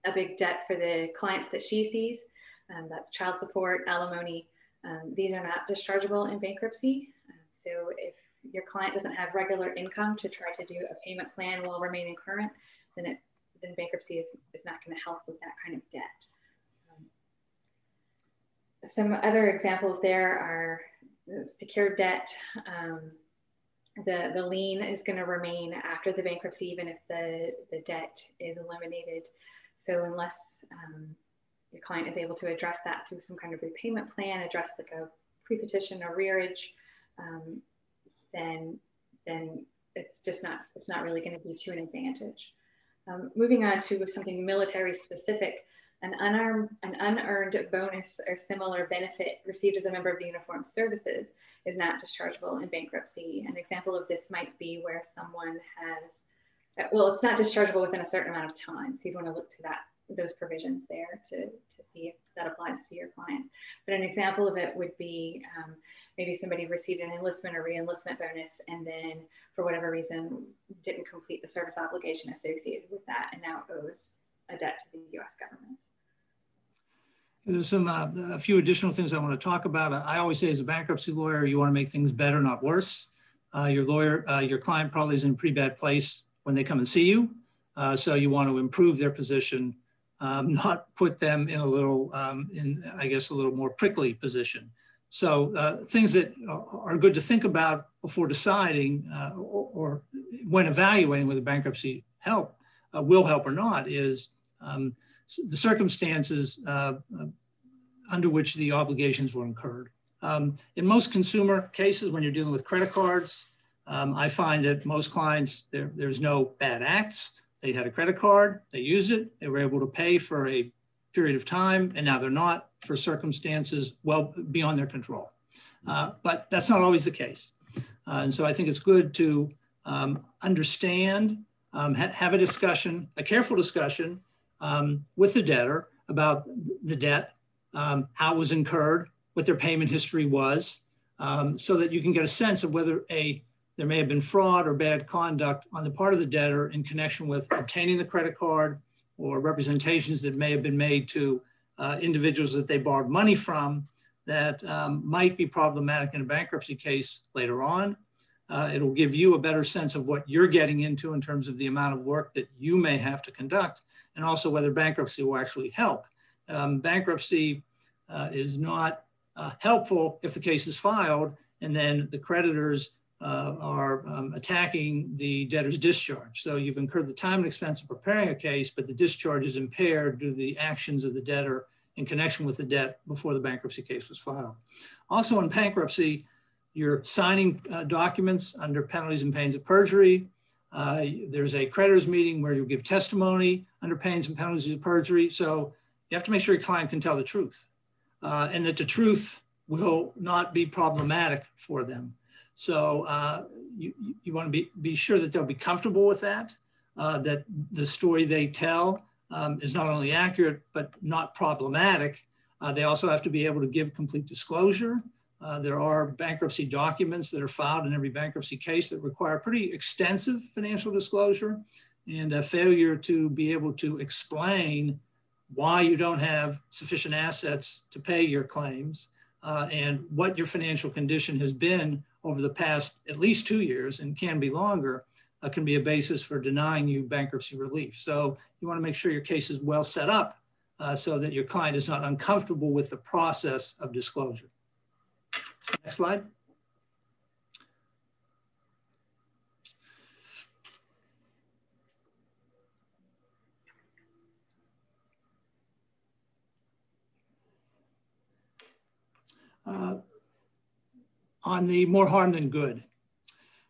a big debt for the clients that she sees. Um, that's child support, alimony. Um, these are not dischargeable in bankruptcy. Uh, so if your client doesn't have regular income to try to do a payment plan while remaining current, then it then bankruptcy is, is not going to help with that kind of debt. Um, some other examples there are secured debt. The, the lien is going to remain after the bankruptcy, even if the, the debt is eliminated. So unless um, your client is able to address that through some kind of repayment plan, address like a pre-petition arrearage, um, then then it's just not it's not really going to be to an advantage. Um, moving on to something military specific, an unarmed, an unearned bonus or similar benefit received as a member of the uniformed services is not dischargeable in bankruptcy. An example of this might be where someone has, well, it's not dischargeable within a certain amount of time. So you'd want to look to that those provisions there to, to see if that applies to your client. But an example of it would be um, maybe somebody received an enlistment or re-enlistment bonus and then for whatever reason didn't complete the service obligation associated with that and now owes a debt to the US government. There's some uh, a few additional things I want to talk about. I always say as a bankruptcy lawyer, you want to make things better, not worse. Uh, your lawyer, uh, your client probably is in a pretty bad place when they come and see you. Uh, so you want to improve their position um, not put them in a little, um, in I guess, a little more prickly position. So uh, things that are good to think about before deciding uh, or, or, when evaluating whether bankruptcy help will help or not is um, the circumstances uh, under which the obligations were incurred. Um, in most consumer cases, when you're dealing with credit cards, um, I find that most clients, there, there's no bad acts. They had a credit card, they used it, they were able to pay for a period of time, and now they're not for circumstances well beyond their control. Uh, but that's not always the case. Uh, and so I think it's good to um, understand, um, ha have a discussion, a careful discussion um, with the debtor about the debt, um, how it was incurred, what their payment history was, um, so that you can get a sense of whether a there may have been fraud or bad conduct on the part of the debtor in connection with obtaining the credit card or representations that may have been made to uh, individuals that they borrowed money from that um, might be problematic in a bankruptcy case later on. Uh, it'll give you a better sense of what you're getting into in terms of the amount of work that you may have to conduct, and also whether bankruptcy will actually help. Um, bankruptcy uh, is not uh, helpful if the case is filed and then the creditors uh, are um, attacking the debtor's discharge. So you've incurred the time and expense of preparing a case, but the discharge is impaired due to the actions of the debtor in connection with the debt before the bankruptcy case was filed. Also in bankruptcy, you're signing uh, documents under penalties and pains of perjury. Uh, there's a creditors meeting where you'll give testimony under pains and penalties of perjury. So you have to make sure your client can tell the truth uh, and that the truth will not be problematic for them. So uh, you, you want to be, be sure that they'll be comfortable with that, uh, that the story they tell um, is not only accurate, but not problematic. Uh, they also have to be able to give complete disclosure. Uh, there are bankruptcy documents that are filed in every bankruptcy case that require pretty extensive financial disclosure and a failure to be able to explain why you don't have sufficient assets to pay your claims uh, and what your financial condition has been over the past at least two years and can be longer uh, can be a basis for denying you bankruptcy relief. So you want to make sure your case is well set up uh, so that your client is not uncomfortable with the process of disclosure. So next slide. Uh, on the more harm than good.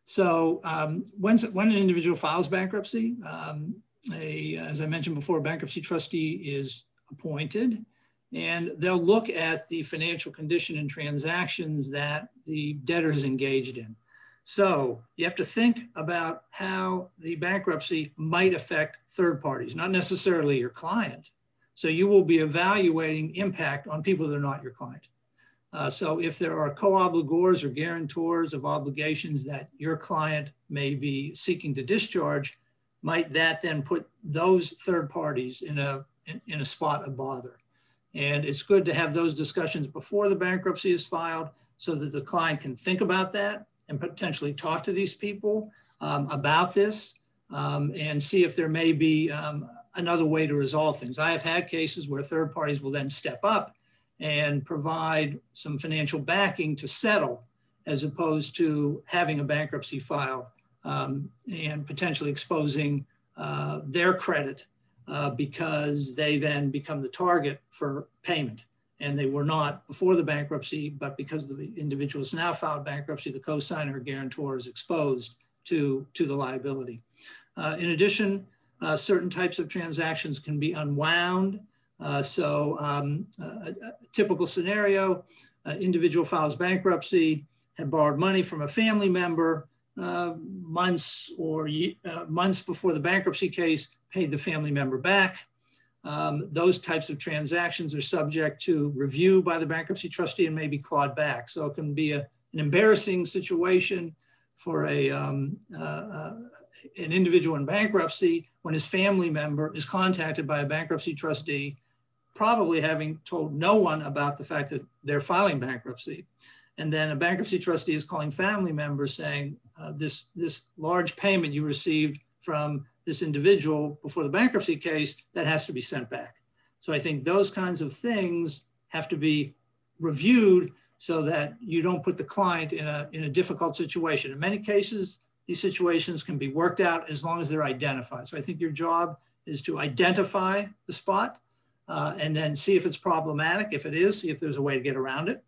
So um, when, when an individual files bankruptcy, um, a, as I mentioned before, a bankruptcy trustee is appointed and they'll look at the financial condition and transactions that the debtor is engaged in. So you have to think about how the bankruptcy might affect third parties, not necessarily your client. So you will be evaluating impact on people that are not your client. Uh, so if there are co-obligors or guarantors of obligations that your client may be seeking to discharge, might that then put those third parties in a, in, in a spot of bother? And it's good to have those discussions before the bankruptcy is filed so that the client can think about that and potentially talk to these people um, about this um, and see if there may be um, another way to resolve things. I have had cases where third parties will then step up and provide some financial backing to settle as opposed to having a bankruptcy filed um, and potentially exposing uh, their credit uh, because they then become the target for payment. And they were not before the bankruptcy, but because the individual has now filed bankruptcy, the co-signer or guarantor is exposed to, to the liability. Uh, in addition, uh, certain types of transactions can be unwound so um, a, a, typical scenario, uh, individual files bankruptcy, had borrowed money from a family member uh, months or uh, months before the bankruptcy case, paid the family member back. Um, those types of transactions are subject to review by the bankruptcy trustee and may be clawed back. So it can be a, an embarrassing situation for a, um, uh, uh, an individual in bankruptcy when his family member is contacted by a bankruptcy trustee probably having told no one about the fact that they're filing bankruptcy. And then a bankruptcy trustee is calling family members saying, uh, this, this large payment you received from this individual before the bankruptcy case, that has to be sent back. So I think those kinds of things have to be reviewed so that you don't put the client in a, in a difficult situation. In many cases, these situations can be worked out as long as they're identified. So I think your job is to identify the spot uh, and then see if it's problematic. If it is, see if there's a way to get around it.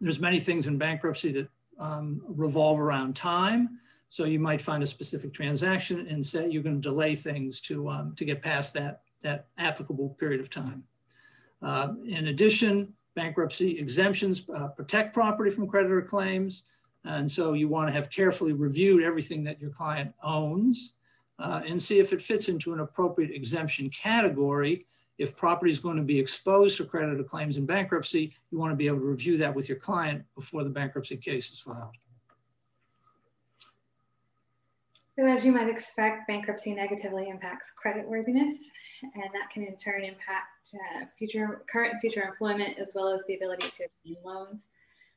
There's many things in bankruptcy that um, revolve around time. So you might find a specific transaction and say you're going to delay things to, um, to get past that, that applicable period of time. Uh, in addition, bankruptcy exemptions uh, protect property from creditor claims. And so you want to have carefully reviewed everything that your client owns uh, and see if it fits into an appropriate exemption category. If property is going to be exposed to creditor claims in bankruptcy, you want to be able to review that with your client before the bankruptcy case is filed. So as you might expect, bankruptcy negatively impacts creditworthiness, and that can in turn impact uh, future, current and future employment, as well as the ability to obtain loans.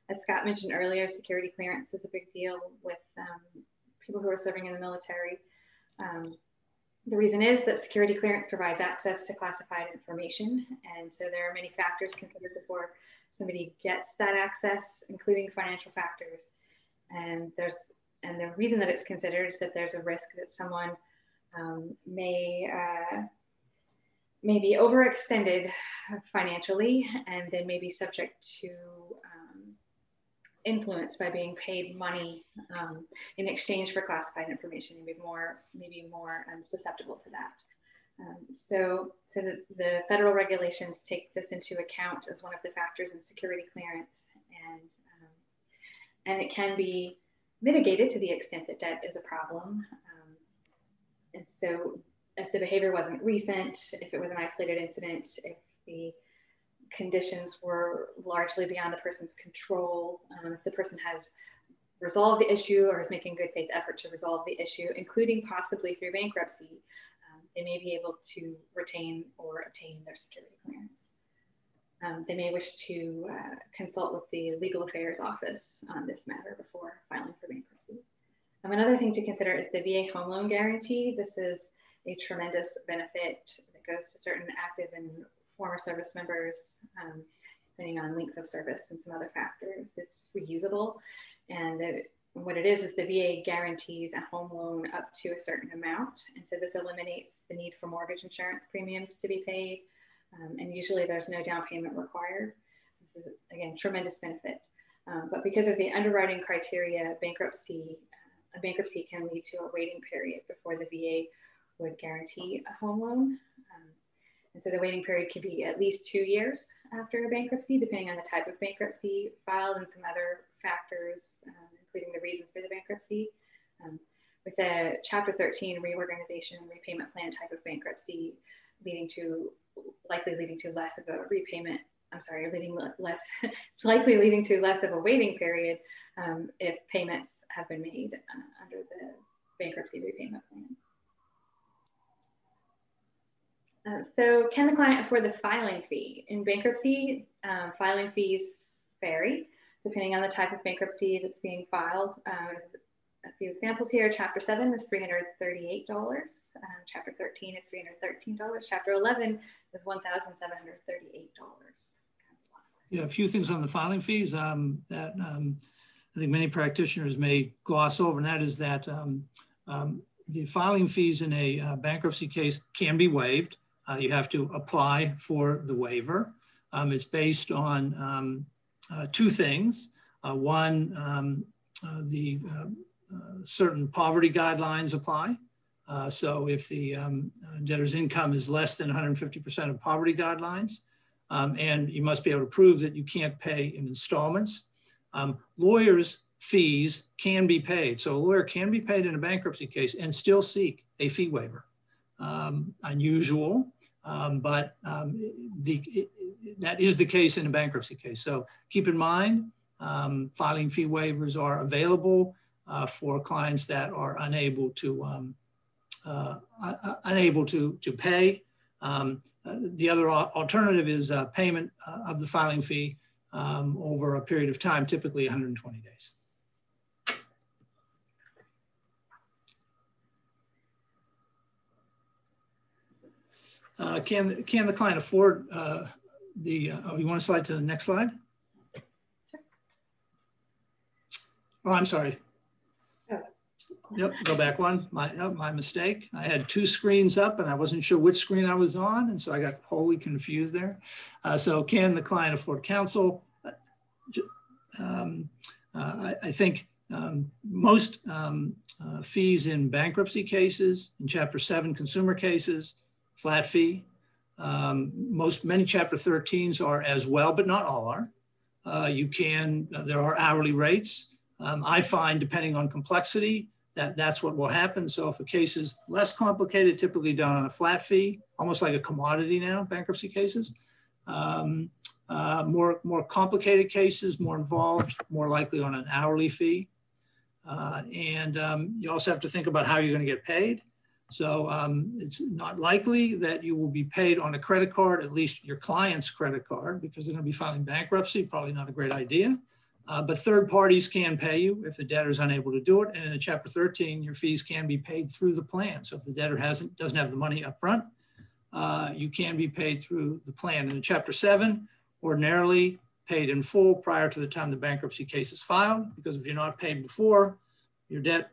As Scott mentioned earlier, security clearance is a big deal with um, people who are serving in the military. Um, the reason is that security clearance provides access to classified information, and so there are many factors considered before somebody gets that access, including financial factors. And there's and the reason that it's considered is that there's a risk that someone um, may uh, may be overextended financially and then may be subject to um, influence by being paid money um, in exchange for classified information and be more maybe more um, susceptible to that. Um, so, so the, the, federal regulations take this into account as one of the factors in security clearance, and um, and it can be mitigated to the extent that debt is a problem. Um, and so if the behavior wasn't recent, if it was an isolated incident, if the conditions were largely beyond the person's control, um, if the person has resolved the issue or is making good faith effort to resolve the issue, including possibly through bankruptcy, um, they may be able to retain or obtain their security clearance um, they may wish to uh, consult with the legal affairs office on this matter before filing for bankruptcy. Um, another thing to consider is the VA home loan guarantee. This is a tremendous benefit that goes to certain active and former service members, um, depending on length of service and some other factors. It's reusable. And the, what it is is the VA guarantees a home loan up to a certain amount. And so this eliminates the need for mortgage insurance premiums to be paid um, and usually there's no down payment required. This is, again, tremendous benefit. Um, but because of the underwriting criteria, bankruptcy, uh, a bankruptcy can lead to a waiting period before the VA would guarantee a home loan. And so the waiting period could be at least two years after a bankruptcy, depending on the type of bankruptcy filed and some other factors, um, including the reasons for the bankruptcy. Um, with a Chapter 13 reorganization and repayment plan type of bankruptcy, leading to likely leading to less of a repayment. I'm sorry, leading less likely leading to less of a waiting period um, if payments have been made uh, under the bankruptcy repayment plan. Uh, so can the client afford the filing fee? In bankruptcy, um, filing fees vary depending on the type of bankruptcy that's being filed. Um, a few examples here. Chapter 7 is $338. Um, chapter 13 is $313. Chapter 11 is $1,738. Yeah, a few things on the filing fees um, that um, I think many practitioners may gloss over, and that is that um, the filing fees in a uh, bankruptcy case can be waived. Uh, you have to apply for the waiver. Um, it's based on uh, two things. Uh, one, uh, the uh, uh, certain poverty guidelines apply. So if the um, debtor's income is less than 150% of poverty guidelines, um, and you must be able to prove that you can't pay in installments. Um, lawyers' fees can be paid. So a lawyer can be paid in a bankruptcy case and still seek a fee waiver. Um, unusual, um, but um, the, it, that is the case in a bankruptcy case. So keep in mind, filing fee waivers are available uh, for clients that are unable to um, uh, uh unable to to pay. Um, uh, the other alternative is uh, payment of the filing fee um, over a period of time, typically 120 days. Uh, can, can the client afford uh, the, uh, oh, you want to slide to the next slide? Sure. Oh, I'm sorry. Yep, go back one. My, my mistake. I had two screens up and I wasn't sure which screen I was on. And so I got wholly confused there. Uh, so can the client afford counsel? Um, uh, I, I, think um, most um, uh, fees in bankruptcy cases, in Chapter 7 consumer cases, flat fee. Um, most, many Chapter 13s are as well, but not all are. Uh, you can, uh, there are hourly rates. Um, I find depending on complexity, that that's what will happen. So if a case is less complicated, typically done on a flat fee, almost like a commodity now, bankruptcy cases. Um, uh, more, more complicated cases, more involved, more likely on an hourly fee. Uh, and um, you also have to think about how you're going to get paid. So um, it's not likely that you will be paid on a credit card, at least your client's credit card, because they're going to be filing bankruptcy. Probably not a great idea. Uh, but third parties can pay you if the debtor is unable to do it. And in Chapter 13, your fees can be paid through the plan. So if the debtor hasn't doesn't have the money up front, uh, you can be paid through the plan. In Chapter 7, ordinarily paid in full prior to the time the bankruptcy case is filed, because if you're not paid before, your debt,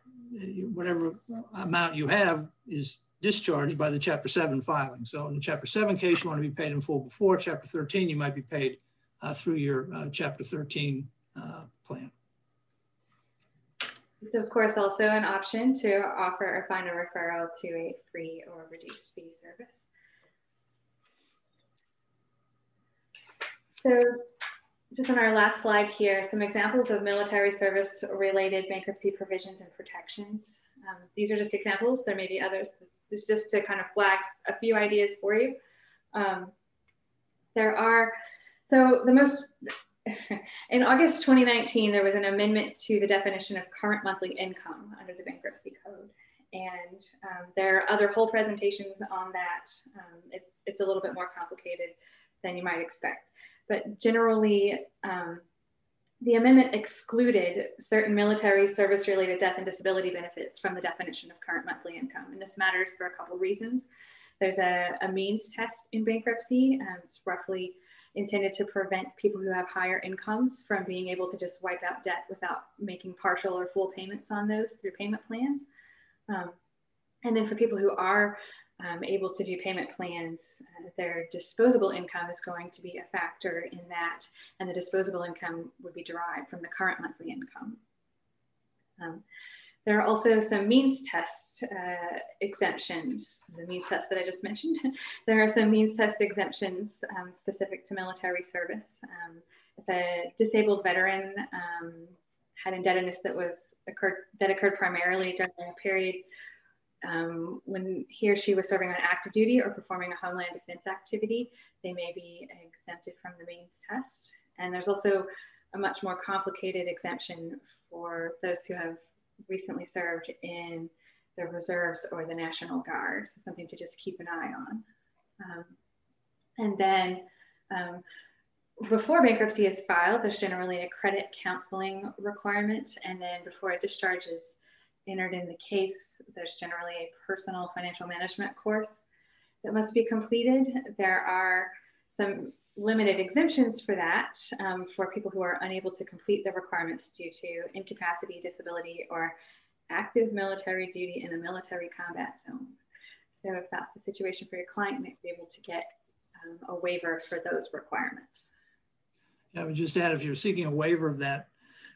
whatever amount you have, is discharged by the Chapter 7 filing. So in the Chapter 7 case, you want to be paid in full before. Chapter 13, you might be paid uh, through your uh, Chapter 13 uh, plan. It's of course also an option to offer or find a referral to a free or reduced fee service. So just on our last slide here, some examples of military service related bankruptcy provisions and protections. Um, these are just examples. There may be others. This is just to kind of flag a few ideas for you. Um, there are, so the most, in August 2019, there was an amendment to the definition of current monthly income under the bankruptcy code. And um, there are other whole presentations on that. Um, it's, it's a little bit more complicated than you might expect but generally, um, the amendment excluded certain military service related death and disability benefits from the definition of current monthly income. And this matters for a couple reasons. There's a, a means test in bankruptcy. and it's roughly intended to prevent people who have higher incomes from being able to just wipe out debt without making partial or full payments on those through payment plans. Um, and then for people who are um, able to do payment plans, uh, their disposable income is going to be a factor in that, and the disposable income would be derived from the current monthly income. Um, there are also some means test uh, exemptions, the means test that I just mentioned. there are some means test exemptions um, specific to military service. Um, if a disabled veteran um, had indebtedness that was occurred that occurred primarily during a period um, when he or she was serving on active duty or performing a homeland defense activity, they may be exempted from the means test. And there's also a much more complicated exemption for those who have recently served in the reserves or the National Guard. So something to just keep an eye on. Um, and then um, before bankruptcy is filed, there's generally a credit counseling requirement. And then before a discharge is entered in the case, there's generally a personal financial management course that must be completed. There are some limited exemptions for that um, for people who are unable to complete the requirements due to incapacity, disability, or active military duty in a military combat zone. So if that's the situation for your client, you might be able to get um, a waiver for those requirements. Yeah, I would just add, if you're seeking a waiver of that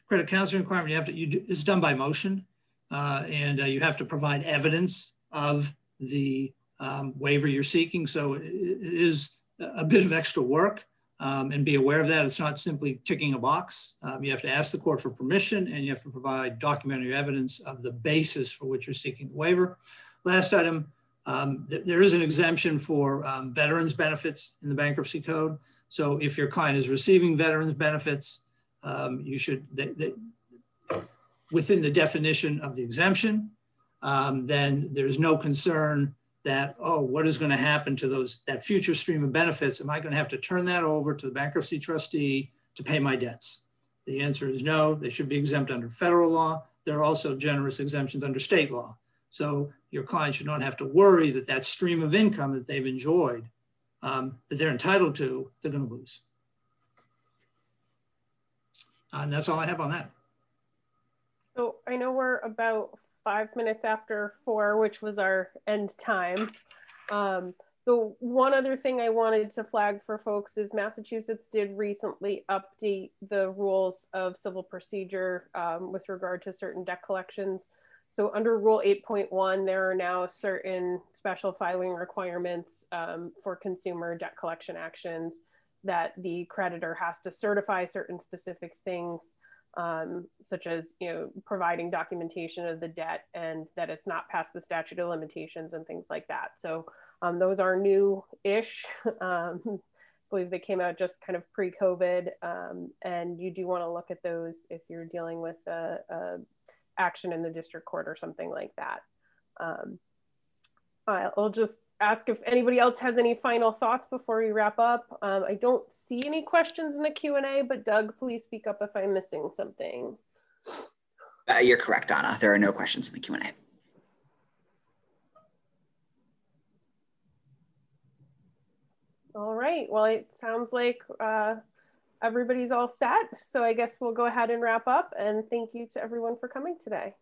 credit counseling requirement, you have to, you do, it's done by motion. Uh, and uh, you have to provide evidence of the um, waiver you're seeking. So it, is a bit of extra work um, and be aware of that. It's not simply ticking a box. Um, you have to ask the court for permission and you have to provide documentary evidence of the basis for which you're seeking the waiver. Last item, um, th there is an exemption for um, veterans benefits in the bankruptcy code. So if your client is receiving veterans benefits, um, you should, they, they, within the definition of the exemption, um, then there's no concern that, oh, what is going to happen to those that future stream of benefits? Am I going to have to turn that over to the bankruptcy trustee to pay my debts? The answer is no. They should be exempt under federal law. There are also generous exemptions under state law. So your client should not have to worry that that stream of income that they've enjoyed, um, that they're entitled to, they're going to lose. and that's all I have on that. So I know we're about five minutes after four, which was our end time. Um, so one other thing I wanted to flag for folks is Massachusetts did recently update the rules of civil procedure um, with regard to certain debt collections. So under Rule 8.1, there are now certain special filing requirements um, for consumer debt collection actions that the creditor has to certify certain specific things, um, such as you know providing documentation of the debt and that it's not past the statute of limitations and things like that. So um, those are new-ish. Um, I believe they came out just kind of pre-COVID, um, and you do want to look at those if you're dealing with a, a action in the district court or something like that. Um, I'll just ask if anybody else has any final thoughts before we wrap up. Um, I don't see any questions in the Q&A, but Doug, please speak up if I'm missing something. Uh, you're correct, Donna. There are no questions in the Q&A. All right. Well, it sounds like uh, everybody's all set. So I guess we'll go ahead and wrap up. And thank you to everyone for coming today.